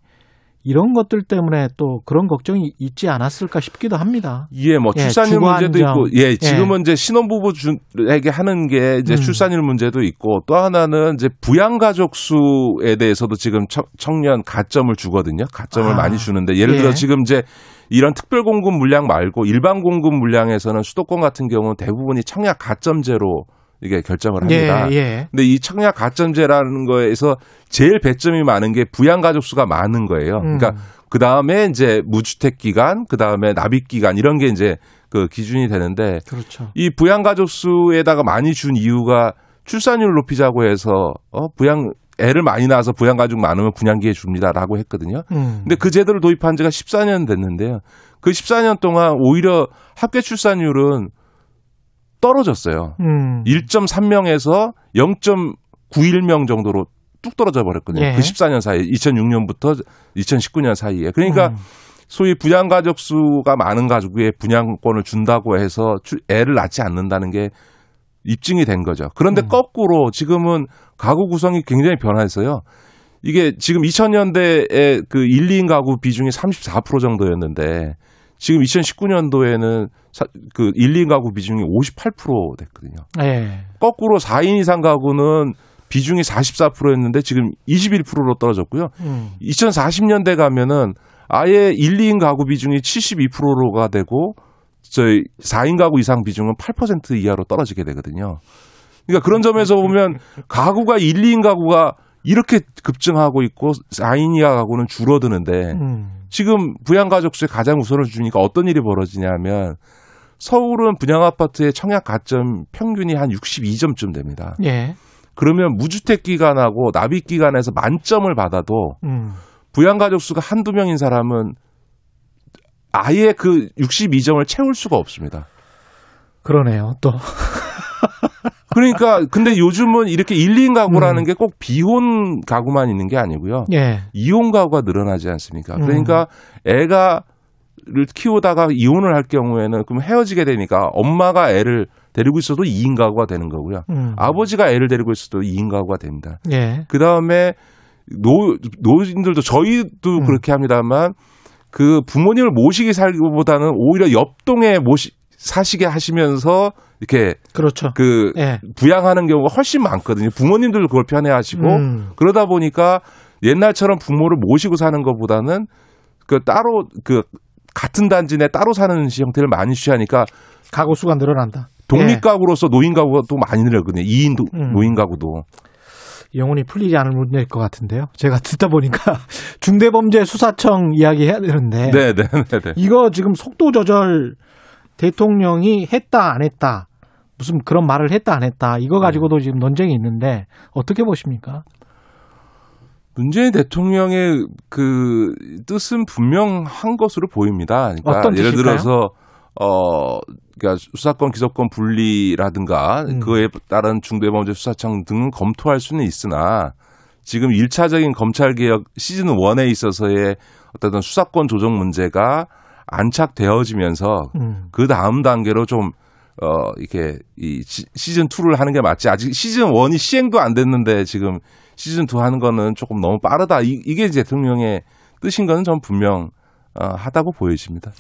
이런 것들 때문에 또 그런 걱정이 있지 않았을까 싶기도 합니다. 예, 뭐 예, 출산율 주거 문제도. 있고, 예, 지금은 이제 신혼부부에게 하는 게 이제 음. 출산율 문제도 있고, 또 하나는 이제 부양가족 수에 대해서도 지금 청- 청년 가점을 주거든요. 가점을 아, 많이 주는데, 예를 들어 예. 지금 이제 이런 특별 공급 물량 말고 일반 공급 물량에서는 수도권 같은 경우는 대부분이 청약 가점제로 이게 결정을 합니다. 예, 예. 근데 이 청약 가점제라는 거에서 제일 배점이 많은 게 부양 가족 수가 많은 거예요. 음. 그러니까 그 다음에 이제 무주택 기간, 그 다음에 납입 기간 이런 게 이제 그 기준이 되는데 그렇죠. 이 부양 가족 수에다가 많이 준 이유가 출산율 높이자고 해서 어 부양 애를 많이 낳아서 부양 가족 많으면 분양기회 줍니다라고 했거든요. 음. 근데 그 제도를 도입한 지가 14년 됐는데요. 그 14년 동안 오히려 합계 출산율은 떨어졌어요. 음. 1.3명에서 0.91명 정도로 뚝 떨어져 버렸거든요. 예. 그 14년 사이, 2006년부터 2019년 사이에. 그러니까 음. 소위 부양 가족 수가 많은 가족에 분양권을 준다고 해서 출- 애를 낳지 않는다는 게 입증이 된 거죠. 그런데 음. 거꾸로 지금은 가구 구성이 굉장히 변화했어요. 이게 지금 2000년대에 그 1, 2인 가구 비중이 34% 정도였는데 지금 2019년도에는 그 1, 2인 가구 비중이 58% 됐거든요. 예. 거꾸로 4인 이상 가구는 비중이 44%였는데 지금 21%로 떨어졌고요. 음. 2040년대 가면은 아예 1, 2인 가구 비중이 72%가 되고 저희 4인 가구 이상 비중은 8% 이하로 떨어지게 되거든요. 그러니까 그런 점에서 보면 가구가 1, 2인 가구가 이렇게 급증하고 있고 4인 이하 가구는 줄어드는데 음. 지금 부양가족 수에 가장 우선을 주니까 어떤 일이 벌어지냐면 서울은 분양 아파트의 청약 가점 평균이 한 62점쯤 됩니다. 예. 그러면 무주택 기간하고 납입 기간에서 만점을 받아도 음. 부양 가족 수가 한두 명인 사람은 아예 그 62점을 채울 수가 없습니다. 그러네요. 또 그러니까 근데 요즘은 이렇게 1, 2인 가구라는 음. 게꼭 비혼 가구만 있는 게 아니고요. 예. 이혼 가구가 늘어나지 않습니까? 음. 그러니까 애가 를 키우다가 이혼을 할 경우에는 그럼 헤어지게 되니까 엄마가 애를 데리고 있어도 2인 가구가 되는 거고요. 음. 아버지가 애를 데리고 있어도 2인 가구가 됩니다. 예. 그 다음에 노, 노인들도 저희도 음. 그렇게 합니다만 그 부모님을 모시게 살기보다는 오히려 옆 동에 모시, 사시게 하시면서 이렇게 그렇죠. 그 예. 부양하는 경우가 훨씬 많거든요. 부모님들도 그걸 편해하시고 음. 그러다 보니까 옛날처럼 부모를 모시고 사는 것보다는 그 따로 그 같은 단지 내 따로 사는 형태를 많이 취하니까 가구 수가 늘어난다. 독립 가구로서 노인 가구가 또 많이 늘었거든요. 2인 도- 음. 노인 가구도. 영혼이 풀리지 않을 문제일 것 같은데요. 제가 듣다 보니까 중대범죄 수사청 이야기 해야 되는데 네, 네, 네, 네. 이거 지금 속도 조절 대통령이 했다 안 했다 무슨 그런 말을 했다 안 했다 이거 가지고도 지금 논쟁이 있는데 어떻게 보십니까? 문재인 대통령의 그 뜻은 분명한 것으로 보입니다. 그러니까 어떤 예를? 들어서 어 그러니까 수사권 기소권 분리라든가 음. 그에 따른 중대범죄 수사청 등은 검토할 수는 있으나 지금 1차적인 검찰 개혁 시즌 1에 있어서의 어떤 수사권 조정 문제가 안착되어지면서 음. 그 다음 단계로 좀 어, 이렇게, 이 시- 시즌 2를 하는 게 맞지. 아직 시즌 1이 시행도 안 됐는데 지금 시즌 2 하는 거는 조금 너무 빠르다. 이, 게 대통령의 뜻인 거는 전 분명, 어, 하다고 보여집니다.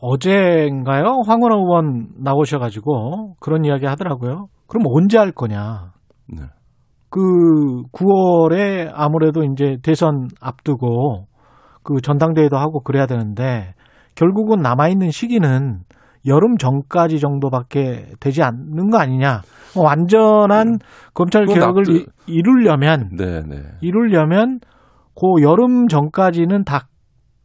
어제인가요? 황원호 의원 나오셔가지고 그런 이야기 하더라고요. 그럼 언제 할 거냐? 네. 그 9월에 아무래도 이제 대선 앞두고 그 전당대회도 하고 그래야 되는데 결국은 남아있는 시기는 여름 전까지 정도밖에 되지 않는 거 아니냐. 어, 완전한 검찰 그건 개혁을 납득- 이- 이루려면 네, 네. 이루려면 그 여름 전까지는 다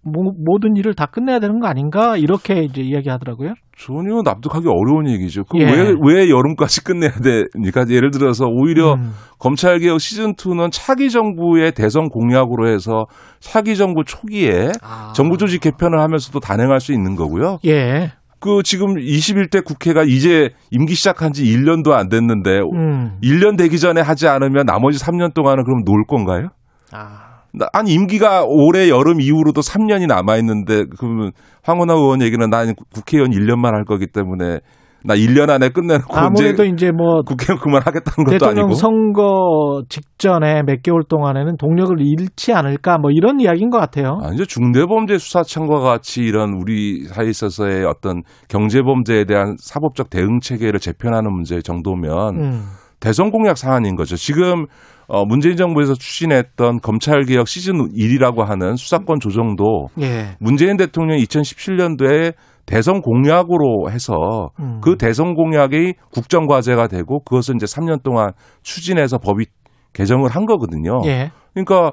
모, 모든 일을 다 끝내야 되는 거 아닌가 이렇게 이제 이야기하더라고요. 전혀 납득하기 어려운 얘기죠. 예. 그왜 왜 여름까지 끝내야 됩니까? 예를 들어서 오히려 음. 검찰 개혁 시즌 2는 차기 정부의 대선 공약으로 해서 차기 정부 초기에 아. 정부 조직 개편을 하면서도 단행할 수 있는 거고요. 예. 그 지금 21대 국회가 이제 임기 시작한 지 1년도 안 됐는데 음. 1년 되기 전에 하지 않으면 나머지 3년 동안은 그럼 놀 건가요? 아. 나- 아니 임기가 올해 여름 이후로도 3년이 남아 있는데 그러면 황운하 의원 얘기는 난 국회의원 1년만 할 거기 때문에 나 1년 안에 끝내놓고 아무래도 이제 이제 뭐 국회의원 그만하겠다는 것도 대통령 아니고 선거 직전에 몇 개월 동안에는 동력을 잃지 않을까 뭐 이런 이야기인 것 같아요. 아, 이제 중대범죄수사청과 같이 이런 우리 사회에 있어서의 어떤 경제범죄에 대한 사법적 대응 체계를 재편하는 문제 정도면 음. 대선 공약 사안인 거죠. 지금 어, 문재인 정부에서 추진했던 검찰개혁 시즌 1이라고 하는 수사권 조정도 예. 문재인 대통령이 2017년도에 대선 공약으로 해서 음. 그 대선 공약이 국정 과제가 되고 그것을 이제 3년 동안 추진해서 법이 개정을 한 거거든요. 예. 그러니까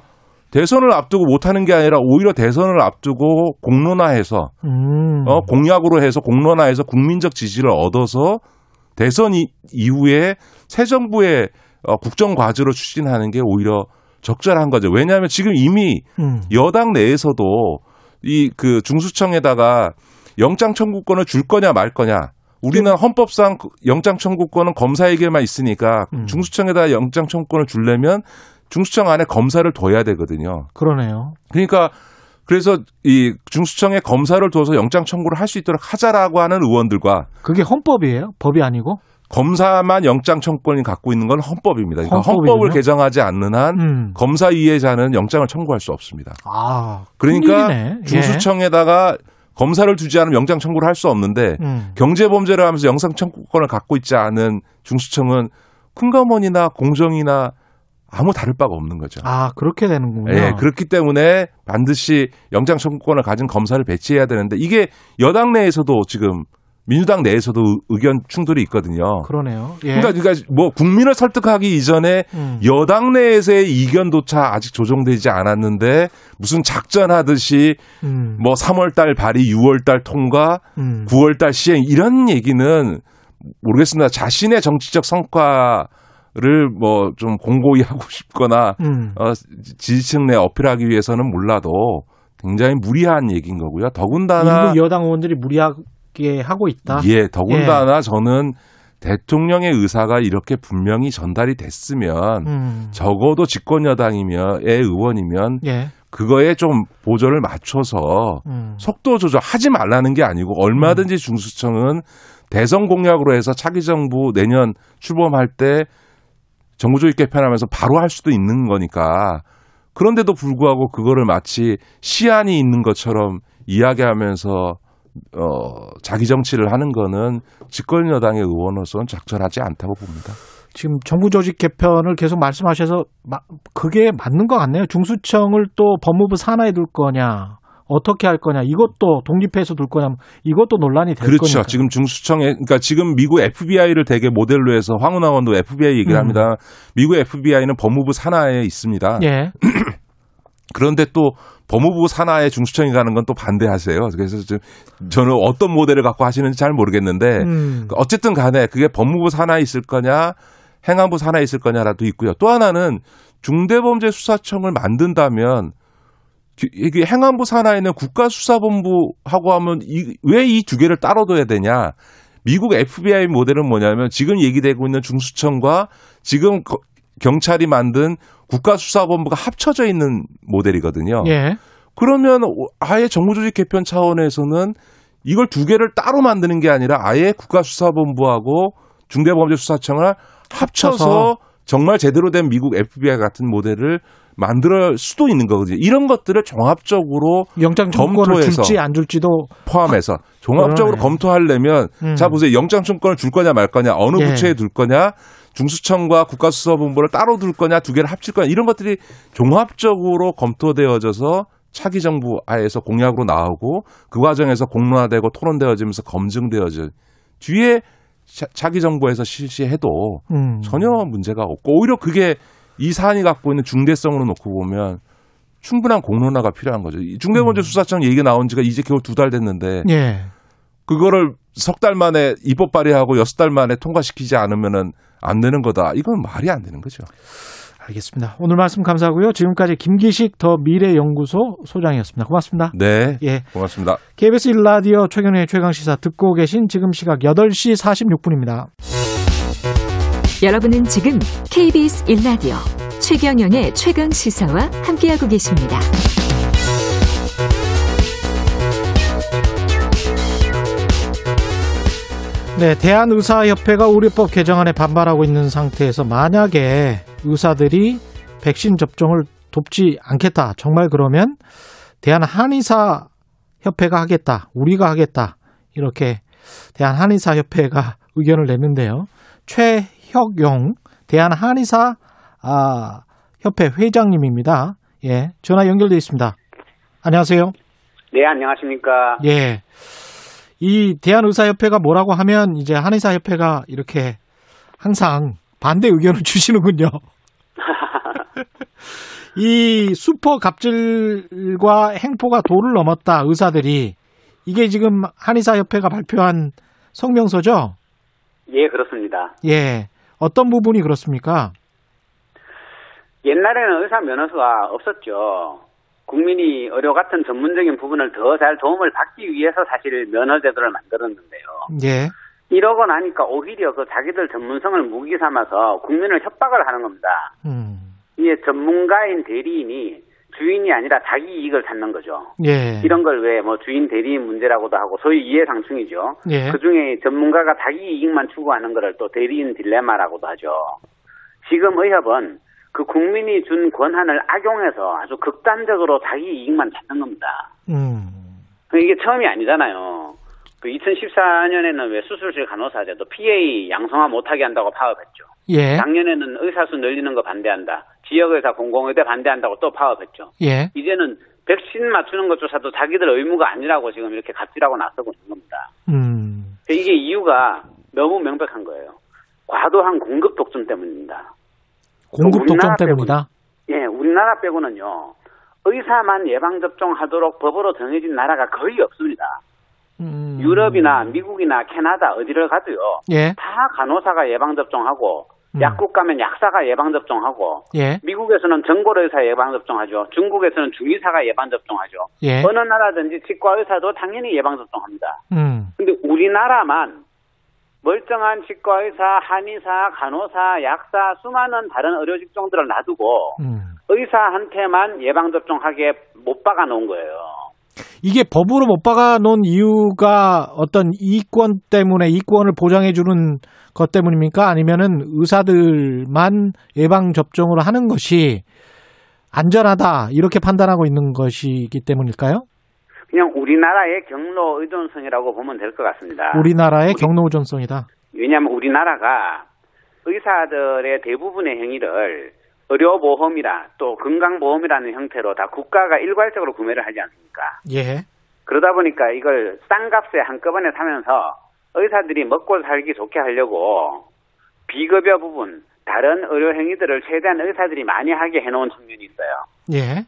대선을 앞두고 못하는 게 아니라 오히려 대선을 앞두고 공론화해서 음. 어, 공약으로 해서 공론화해서 국민적 지지를 얻어서 대선 이, 이후에 새 정부의 어, 국정 과제로 추진하는 게 오히려 적절한 거죠. 왜냐하면 지금 이미 음. 여당 내에서도 이 그 중수청에다가 영장 청구권을 줄 거냐 말 거냐. 우리는 헌법상 그 영장 청구권은 검사에게만 있으니까 음. 중수청에다 영장 청구권을 주려면 중수청 안에 검사를 둬야 되거든요. 그러네요. 그러니까 그래서 이 중수청에 검사를 둬서 영장 청구를 할 수 있도록 하자라고 하는 의원들과 그게 헌법이에요? 법이 아니고? 검사만 영장 청구권이 갖고 있는 건 헌법입니다. 그러니까 헌법이군요. 헌법을 개정하지 않는 한 음. 검사 이해자는 영장을 청구할 수 없습니다. 아, 그러니까 큰일이네. 예. 중수청에다가 검사를 두지 않으면 영장 청구를 할 수 없는데 음. 경제 범죄를 하면서 영상 청구권을 갖고 있지 않은 중수청은 큰감원이나 공정이나 아무 다를 바가 없는 거죠. 아, 그렇게 되는군요. 예, 그렇기 때문에 반드시 영장 청구권을 가진 검사를 배치해야 되는데 이게 여당 내에서도 지금 민주당 내에서도 의- 의견 충돌이 있거든요. 그러네요. 예. 그러니까, 그러니까 뭐 국민을 설득하기 이전에 음. 여당 내에서의 이견조차 아직 조정되지 않았는데 무슨 작전하듯이 음. 뭐 3월달 발의, 6월달 통과, 음. 9월달 시행 이런 얘기는 모르겠습니다. 자신의 정치적 성과 를 뭐 좀 공고히 하고 싶거나 음. 어, 지지층 내 어필하기 위해서는 몰라도 굉장히 무리한 얘기인 거고요. 더군다나 일부 여당 의원들이 무리하 게 하고 있다. 예, 더군다나 저는 대통령의 의사가 이렇게 분명히 전달이 됐으면 음. 적어도 집권 여당이며의 의원이면 예. 그거에 좀 보조를 맞춰서 음. 속도 조절하지 말라는 게 아니고 얼마든지 중수청은 대선 공약으로 해서 차기 정부 내년 출범할 때 정부 조직 개편하면서 바로 할 수도 있는 거니까 그런데도 불구하고 그거를 마치 시안이 있는 것처럼 이야기하면서 어 자기 정치를 하는 거는 집권 여당의 의원으로서는 적절하지 않다고 봅니다. 지금 정부 조직 개편을 계속 말씀하셔서 마- 그게 맞는 것 같네요. 중수청을 또 법무부 산하에 둘 거냐, 어떻게 할 거냐, 이것도 독립해서 둘 거냐, 이것도 논란이 될 그렇죠. 거니까. 지금 중수청에 그러니까 지금 미국 FBI를 되게 모델로 해서 황운하 의원도 FBI 얘기를 음. 합니다. 미국 FBI는 법무부 산하에 있습니다. 예. 그런데 또 법무부 산하에 중수청이 가는 건 또 반대하세요. 그래서 좀 저는 어떤 모델을 갖고 하시는지 잘 모르겠는데 음. 어쨌든 간에 그게 법무부 산하에 있을 거냐 행안부 산하에 있을 거냐라도 있고요. 또 하나는 중대범죄수사청을 만든다면 기- 이게 행안부 산하에는 국가수사본부하고 하면 왜 이 두 개를 따로 둬야 되냐? 미국 FBI 모델은 뭐냐면 지금 얘기되고 있는 중수청과 지금 거- 경찰이 만든 국가수사본부가 합쳐져 있는 모델이거든요. 예. 그러면 아예 정부조직 개편 차원에서는 이걸 두 개를 따로 만드는 게 아니라 아예 국가수사본부하고 중대범죄수사청을 합쳐서 합쳐서. 정말 제대로 된 미국 FBI 같은 모델을 만들 수도 있는 거거든요. 이런 것들을 종합적으로 영장 청구권을 검토해서 줄지 안 줄지도 포함해서 종합적으로 그러네. 검토하려면 음. 자 보세요 영장 청구권을 줄 거냐 말 거냐 어느 예. 부처에 둘 거냐 중수청과 국가수사본부를 따로 둘 거냐 두 개를 합칠 거냐 이런 것들이 종합적으로 검토되어져서 차기 정부 하에서 공약으로 나오고 그 과정에서 공론화되고 토론되어지면서 검증되어져 뒤에 차, 차기 정부에서 실시해도 음. 전혀 문제가 없고 오히려 그게 이 사안이 갖고 있는 중대성으로 놓고 보면 충분한 공론화가 필요한 거죠. 이 중대범죄 수사청 얘기가 나온 지가 이제 겨우 두 달 됐는데 예. 그거를 석 달 만에 입법 발의하고 여섯 달 만에 통과시키지 않으면은 안 되는 거다. 이건 말이 안 되는 거죠. 알겠습니다. 오늘 말씀 감사하고요. 지금까지 김기식 더 미래연구소 소장이었습니다. 고맙습니다. 네. 예. 고맙습니다. KBS 1라디오 최경의 최강시사 듣고 계신 지금 시각 8시 46분입니다. 여러분은 지금 KBS 1라디오 최경영의 최강 시사와 함께하고 계십니다. 네, 대한의사협회가 의료법 개정안에 반발하고 있는 상태에서 만약에 의사들이 백신 접종을 돕지 않겠다. 정말 그러면 대한한의사 협회가 하겠다. 우리가 하겠다. 이렇게 대한한의사 협회가 의견을 냈는데요. 최혁용 대한한의사 아, 협회 회장님입니다. 예, 전화 연결돼 있습니다. 안녕하세요. 네, 안녕하십니까. 예. 이 대한의사협회가 뭐라고 하면 이제 한의사협회가 이렇게 항상 반대 의견을 주시는군요. 이 슈퍼 갑질과 행포가 도를 넘었다 의사들이 이게 지금 한의사협회가 발표한 성명서죠? 예, 그렇습니다. 예. 어떤 부분이 그렇습니까? 옛날에는 의사 면허서가 없었죠. 국민이 의료 같은 전문적인 부분을 더 잘 도움을 받기 위해서 사실 면허 제도를 만들었는데요. 예. 이러고 나니까 오히려 그 자기들 전문성을 무기 삼아서 국민을 협박을 하는 겁니다. 음. 이게 전문가인 대리인이 주인이 아니라 자기 이익을 찾는 거죠. 예. 이런 걸 왜 뭐 주인 대리인 문제라고도 하고 소위 이해상충이죠. 예. 그 중에 전문가가 자기 이익만 추구하는 거를 또 대리인 딜레마라고도 하죠. 지금 의협은 그 국민이 준 권한을 악용해서 아주 극단적으로 자기 이익만 찾는 겁니다. 음. 이게 처음이 아니잖아요. 그 2014년에는 왜 수술실 간호사제도 PA 양성화 못하게 한다고 파업했죠. 예. 작년에는 의사수 늘리는 거 반대한다. 지역의사 공공의대 반대한다고 또 파업했죠. 예. 이제는 백신 맞추는 것조차도 자기들 의무가 아니라고 지금 이렇게 갑질하고 나서고 있는 겁니다. 음. 이게 이유가 너무 명백한 거예요. 과도한 공급 독점 때문입니다. 공급 독점 때문이다. 예, 우리나라 빼고는요. 의사만 예방 접종하도록 법으로 정해진 나라가 거의 없습니다. 음. 유럽이나 미국이나 캐나다 어디를 가도요. 예. 다 간호사가 예방 접종하고 음. 약국 가면 약사가 예방 접종하고 예. 미국에서는 전골 의사 예방 접종하죠. 중국에서는 중의사가 예방 접종하죠. 예. 어느 나라든지 치과 의사도 당연히 예방 접종합니다. 음. 근데 우리나라만 멀쩡한 치과 의사, 한의사, 간호사, 약사, 수많은 다른 의료 직종들을 놔두고 음. 의사한테만 예방 접종하게 못 박아 놓은 거예요. 이게 법으로 못 박아 놓은 이유가 어떤 이익권 때문에 이익권을 보장해 주는 것 때문입니까? 아니면은 의사들만 예방 접종을 하는 것이 안전하다 이렇게 판단하고 있는 것이기 때문일까요? 그냥 우리나라의 경로 의존성이라고 보면 될 것 같습니다. 우리나라의 경로 의존성이다. 왜냐하면 우리나라가 의사들의 대부분의 행위를 의료보험이라 또 건강보험이라는 형태로 다 국가가 일괄적으로 구매를 하지 않습니까? 예. 그러다 보니까 이걸 싼 값에 한꺼번에 사면서 의사들이 먹고 살기 좋게 하려고 비급여 부분, 다른 의료 행위들을 최대한 의사들이 많이 하게 해놓은 측면이 있어요. 예.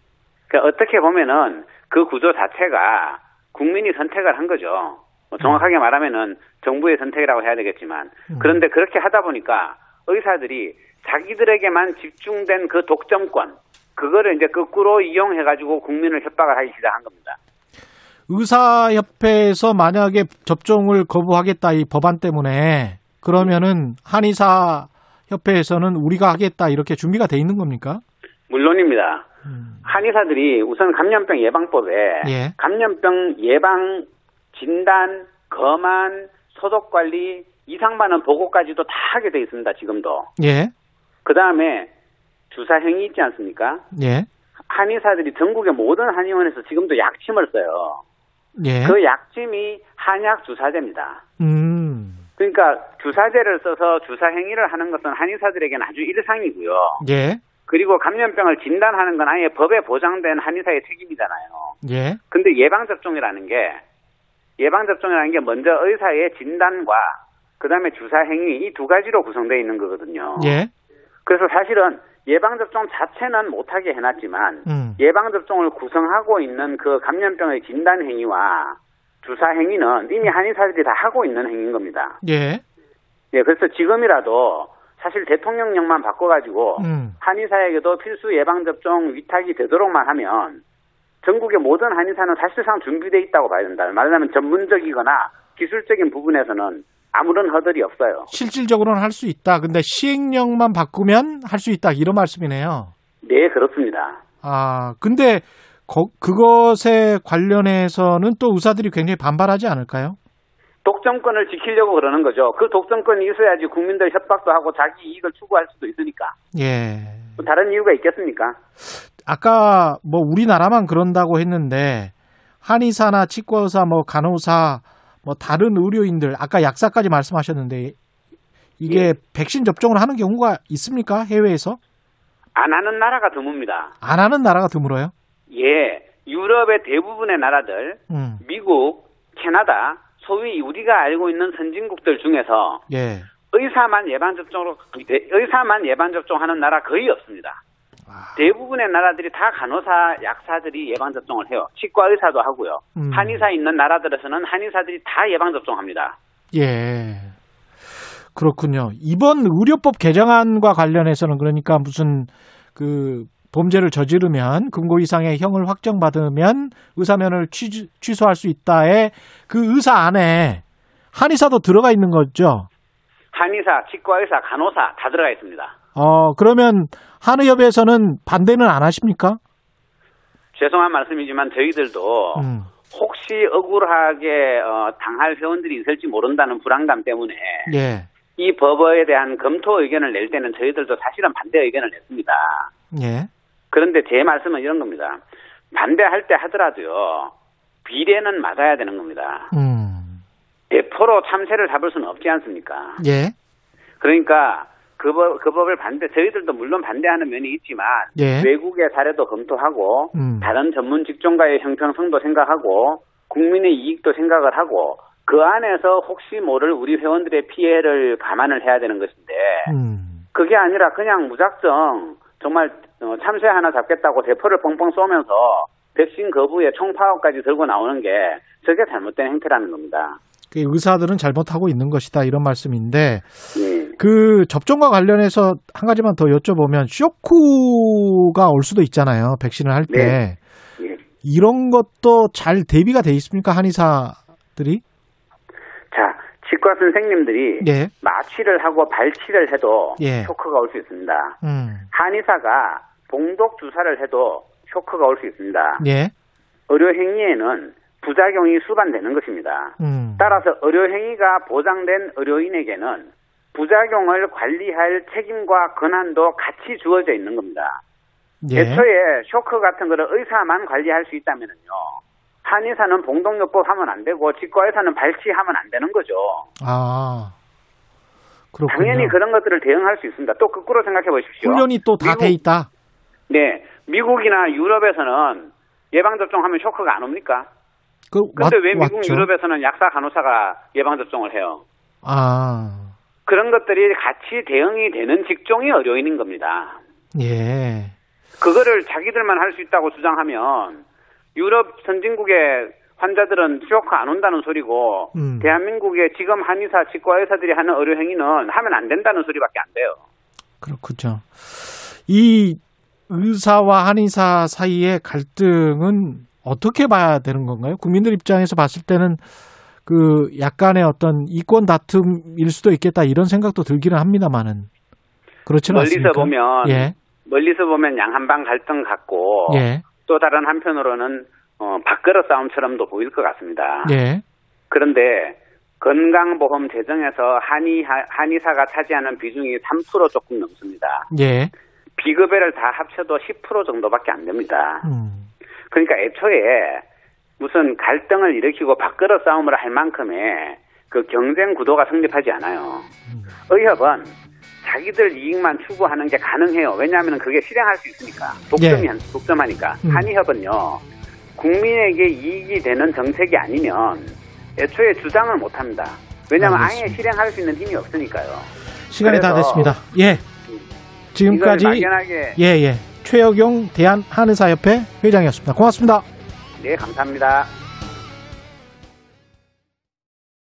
그러니까 어떻게 보면은 그 구조 자체가 국민이 선택을 한 거죠. 뭐 정확하게 말하면은 정부의 선택이라고 해야 되겠지만 그런데 그렇게 하다 보니까 의사들이 자기들에게만 집중된 그 독점권 그거를 이제 거꾸로 이용해 가지고 국민을 협박을 하기 시작한 겁니다. 의사협회에서 만약에 접종을 거부하겠다 이 법안 때문에 그러면은 한의사 협회에서는 우리가 하겠다 이렇게 준비가 돼 있는 겁니까? 물론입니다. 한의사들이 우선 감염병 예방법에 예. 감염병 예방 진단, 검안, 소독 관리, 이상 많은 보고까지도 다 하게 돼 있습니다. 지금도. 예. 그 다음에 주사 행위 있지 않습니까? 예. 한의사들이 전국의 모든 한의원에서 지금도 약침을 써요. 예. 그 약침이 한약 주사제입니다. 음. 그러니까 주사제를 써서 주사 행위를 하는 것은 한의사들에게는 아주 일상이고요. 예. 그리고 감염병을 진단하는 건 아예 법에 보장된 한의사의 책임이잖아요. 예. 근데 예방접종이라는 게, 예방접종이라는 게 먼저 의사의 진단과 그 다음에 주사 행위 이 두 가지로 구성되어 있는 거거든요. 예. 그래서 사실은 예방접종 자체는 못하게 해놨지만 음. 예방접종을 구성하고 있는 그 감염병의 진단 행위와 주사 행위는 이미 한의사들이 다 하고 있는 행위인 겁니다. 예. 예, 그래서 지금이라도 사실 대통령령만 바꿔가지고 음. 한의사에게도 필수 예방접종 위탁이 되도록만 하면 전국의 모든 한의사는 사실상 준비돼 있다고 봐야 된다. 말하자면 전문적이거나 기술적인 부분에서는 아무런 허들이 없어요. 실질적으로는 할 수 있다. 근데 시행령만 바꾸면 할 수 있다. 이런 말씀이네요. 네, 그렇습니다. 아, 근데 거- 그것에 관련해서는 또 의사들이 굉장히 반발하지 않을까요? 독점권을 지키려고 그러는 거죠. 그 독점권이 있어야지 국민들 협박도 하고 자기 이익을 추구할 수도 있으니까. 예. 또 다른 이유가 있겠습니까? 아까 뭐 우리나라만 그런다고 했는데 한의사나 치과의사, 뭐 간호사, 뭐 다른 의료인들 아까 약사까지 말씀하셨는데 이게 예. 백신 접종을 하는 경우가 있습니까? 해외에서? 안 하는 나라가 드뭅니다. 안 하는 나라가 드물어요? 예, 유럽의 대부분의 나라들, 음. 미국, 캐나다, 소위 우리가 알고 있는 선진국들 중에서 예. 의사만 예방 접종으로 의사만 예방 접종하는 나라 거의 없습니다. 아. 대부분의 나라들이 다 간호사, 약사들이 예방 접종을 해요. 치과 의사도 하고요. 음. 한의사 있는 나라들에서는 한의사들이 다 예방 접종합니다. 예. 그렇군요. 이번 의료법 개정안과 관련해서는 그러니까 무슨 그 범죄를 저지르면 금고 이상의 형을 확정받으면 의사면을 취, 취소할 수 있다에 그 의사 안에 한의사도 들어가 있는 거죠. 한의사, 치과 의사, 간호사 다 들어가 있습니다. 어, 그러면 한의협에서는 반대는 안 하십니까? 죄송한 말씀이지만 저희들도 음. 혹시 억울하게 어, 당할 회원들이 있을지 모른다는 불안감 때문에 예. 이 법에 대한 검토 의견을 낼 때는 저희들도 사실은 반대 의견을 냈습니다. 예. 그런데 제 말씀은 이런 겁니다. 반대할 때 하더라도요. 비례는 맞아야 되는 겁니다. 음. 100% 참새를 잡을 수는 없지 않습니까? 예. 그러니까 그, 법, 그 법을 반대, 저희들도 물론 반대하는 면이 있지만 예. 외국의 사례도 검토하고 음. 다른 전문 직종가의 형평성도 생각하고 국민의 이익도 생각을 하고 그 안에서 혹시 모를 우리 회원들의 피해를 감안을 해야 되는 것인데 음. 그게 아니라 그냥 무작정 정말 어, 참새 하나 잡겠다고 대포를 뻥뻥 쏘면서 백신 거부에 총파업까지 들고 나오는 게 저게 잘못된 행태라는 겁니다. 그 의사들은 잘못하고 있는 것이다 이런 말씀인데 예. 그 접종과 관련해서 한 가지만 더 여쭤보면 쇼크가 올 수도 있잖아요. 백신을 할 때. 네. 예. 이런 것도 잘 대비가 돼 있습니까? 한의사들이? 자, 치과 선생님들이 예. 마취를 하고 발치를 해도 예. 쇼크가 올 수 있습니다. 음. 한의사가 봉독 주사를 해도 쇼크가 올 수 있습니다. 예. 의료 행위에는 부작용이 수반되는 것입니다. 음. 따라서 의료 행위가 보장된 의료인에게는 부작용을 관리할 책임과 권한도 같이 주어져 있는 겁니다. 예. 애초에 쇼크 같은 거를 의사만 관리할 수 있다면은요. 한의사는 봉동요법 하면 안 되고 치과의사는 발치하면 안 되는 거죠. 아. 그렇군요. 당연히 그런 것들을 대응할 수 있습니다. 또 거꾸로 생각해 보십시오. 훈련이 또 다 돼 있다. 네, 미국이나 유럽에서는 예방 접종하면 쇼크가 안 옵니까? 그 근데 왔- 왜 미국 왔죠. 유럽에서는 약사 간호사가 예방 접종을 해요? 아. 그런 것들이 같이 대응이 되는 직종이 의료인인 겁니다. 예. 그거를 자기들만 할 수 있다고 주장하면 유럽 선진국의 환자들은 쇼크 안 온다는 소리고 음. 대한민국의 지금 한의사, 치과 의사들이 하는 의료 행위는 하면 안 된다는 소리밖에 안 돼요. 그렇군요. 이 의사와 한의사 사이의 갈등은 어떻게 봐야 되는 건가요? 국민들 입장에서 봤을 때는 그 약간의 어떤 이권 다툼일 수도 있겠다 이런 생각도 들기는 합니다만은 그렇지는 멀리서 않습니까? 보면 예, 멀리서 보면 양한방 갈등 같고 예, 또 다른 한편으로는 어, 밥그릇 싸움처럼도 보일 것 같습니다. 예, 그런데 건강보험 재정에서 한의 한의사가 차지하는 비중이 3% 조금 넘습니다. 예, 비급여를 다 합쳐도 10% 정도밖에 안 됩니다. 음, 그러니까 애초에 무슨 갈등을 일으키고 밥그릇 싸움을 할 만큼의 그 경쟁 구도가 성립하지 않아요. 의협은 자기들 이익만 추구하는 게 가능해요. 왜냐하면 그게 실행할 수 있으니까. 독점이, 예. 독점하니까. 음. 한의협은요, 국민에게 이익이 되는 정책이 아니면 애초에 주장을 못 합니다. 왜냐하면 아예 알겠습니다. 실행할 수 있는 힘이 없으니까요. 시간이 다 됐습니다. 예, 지금까지 예예 최혁용 대한한의사협회 회장이었습니다. 고맙습니다. 네 감사합니다.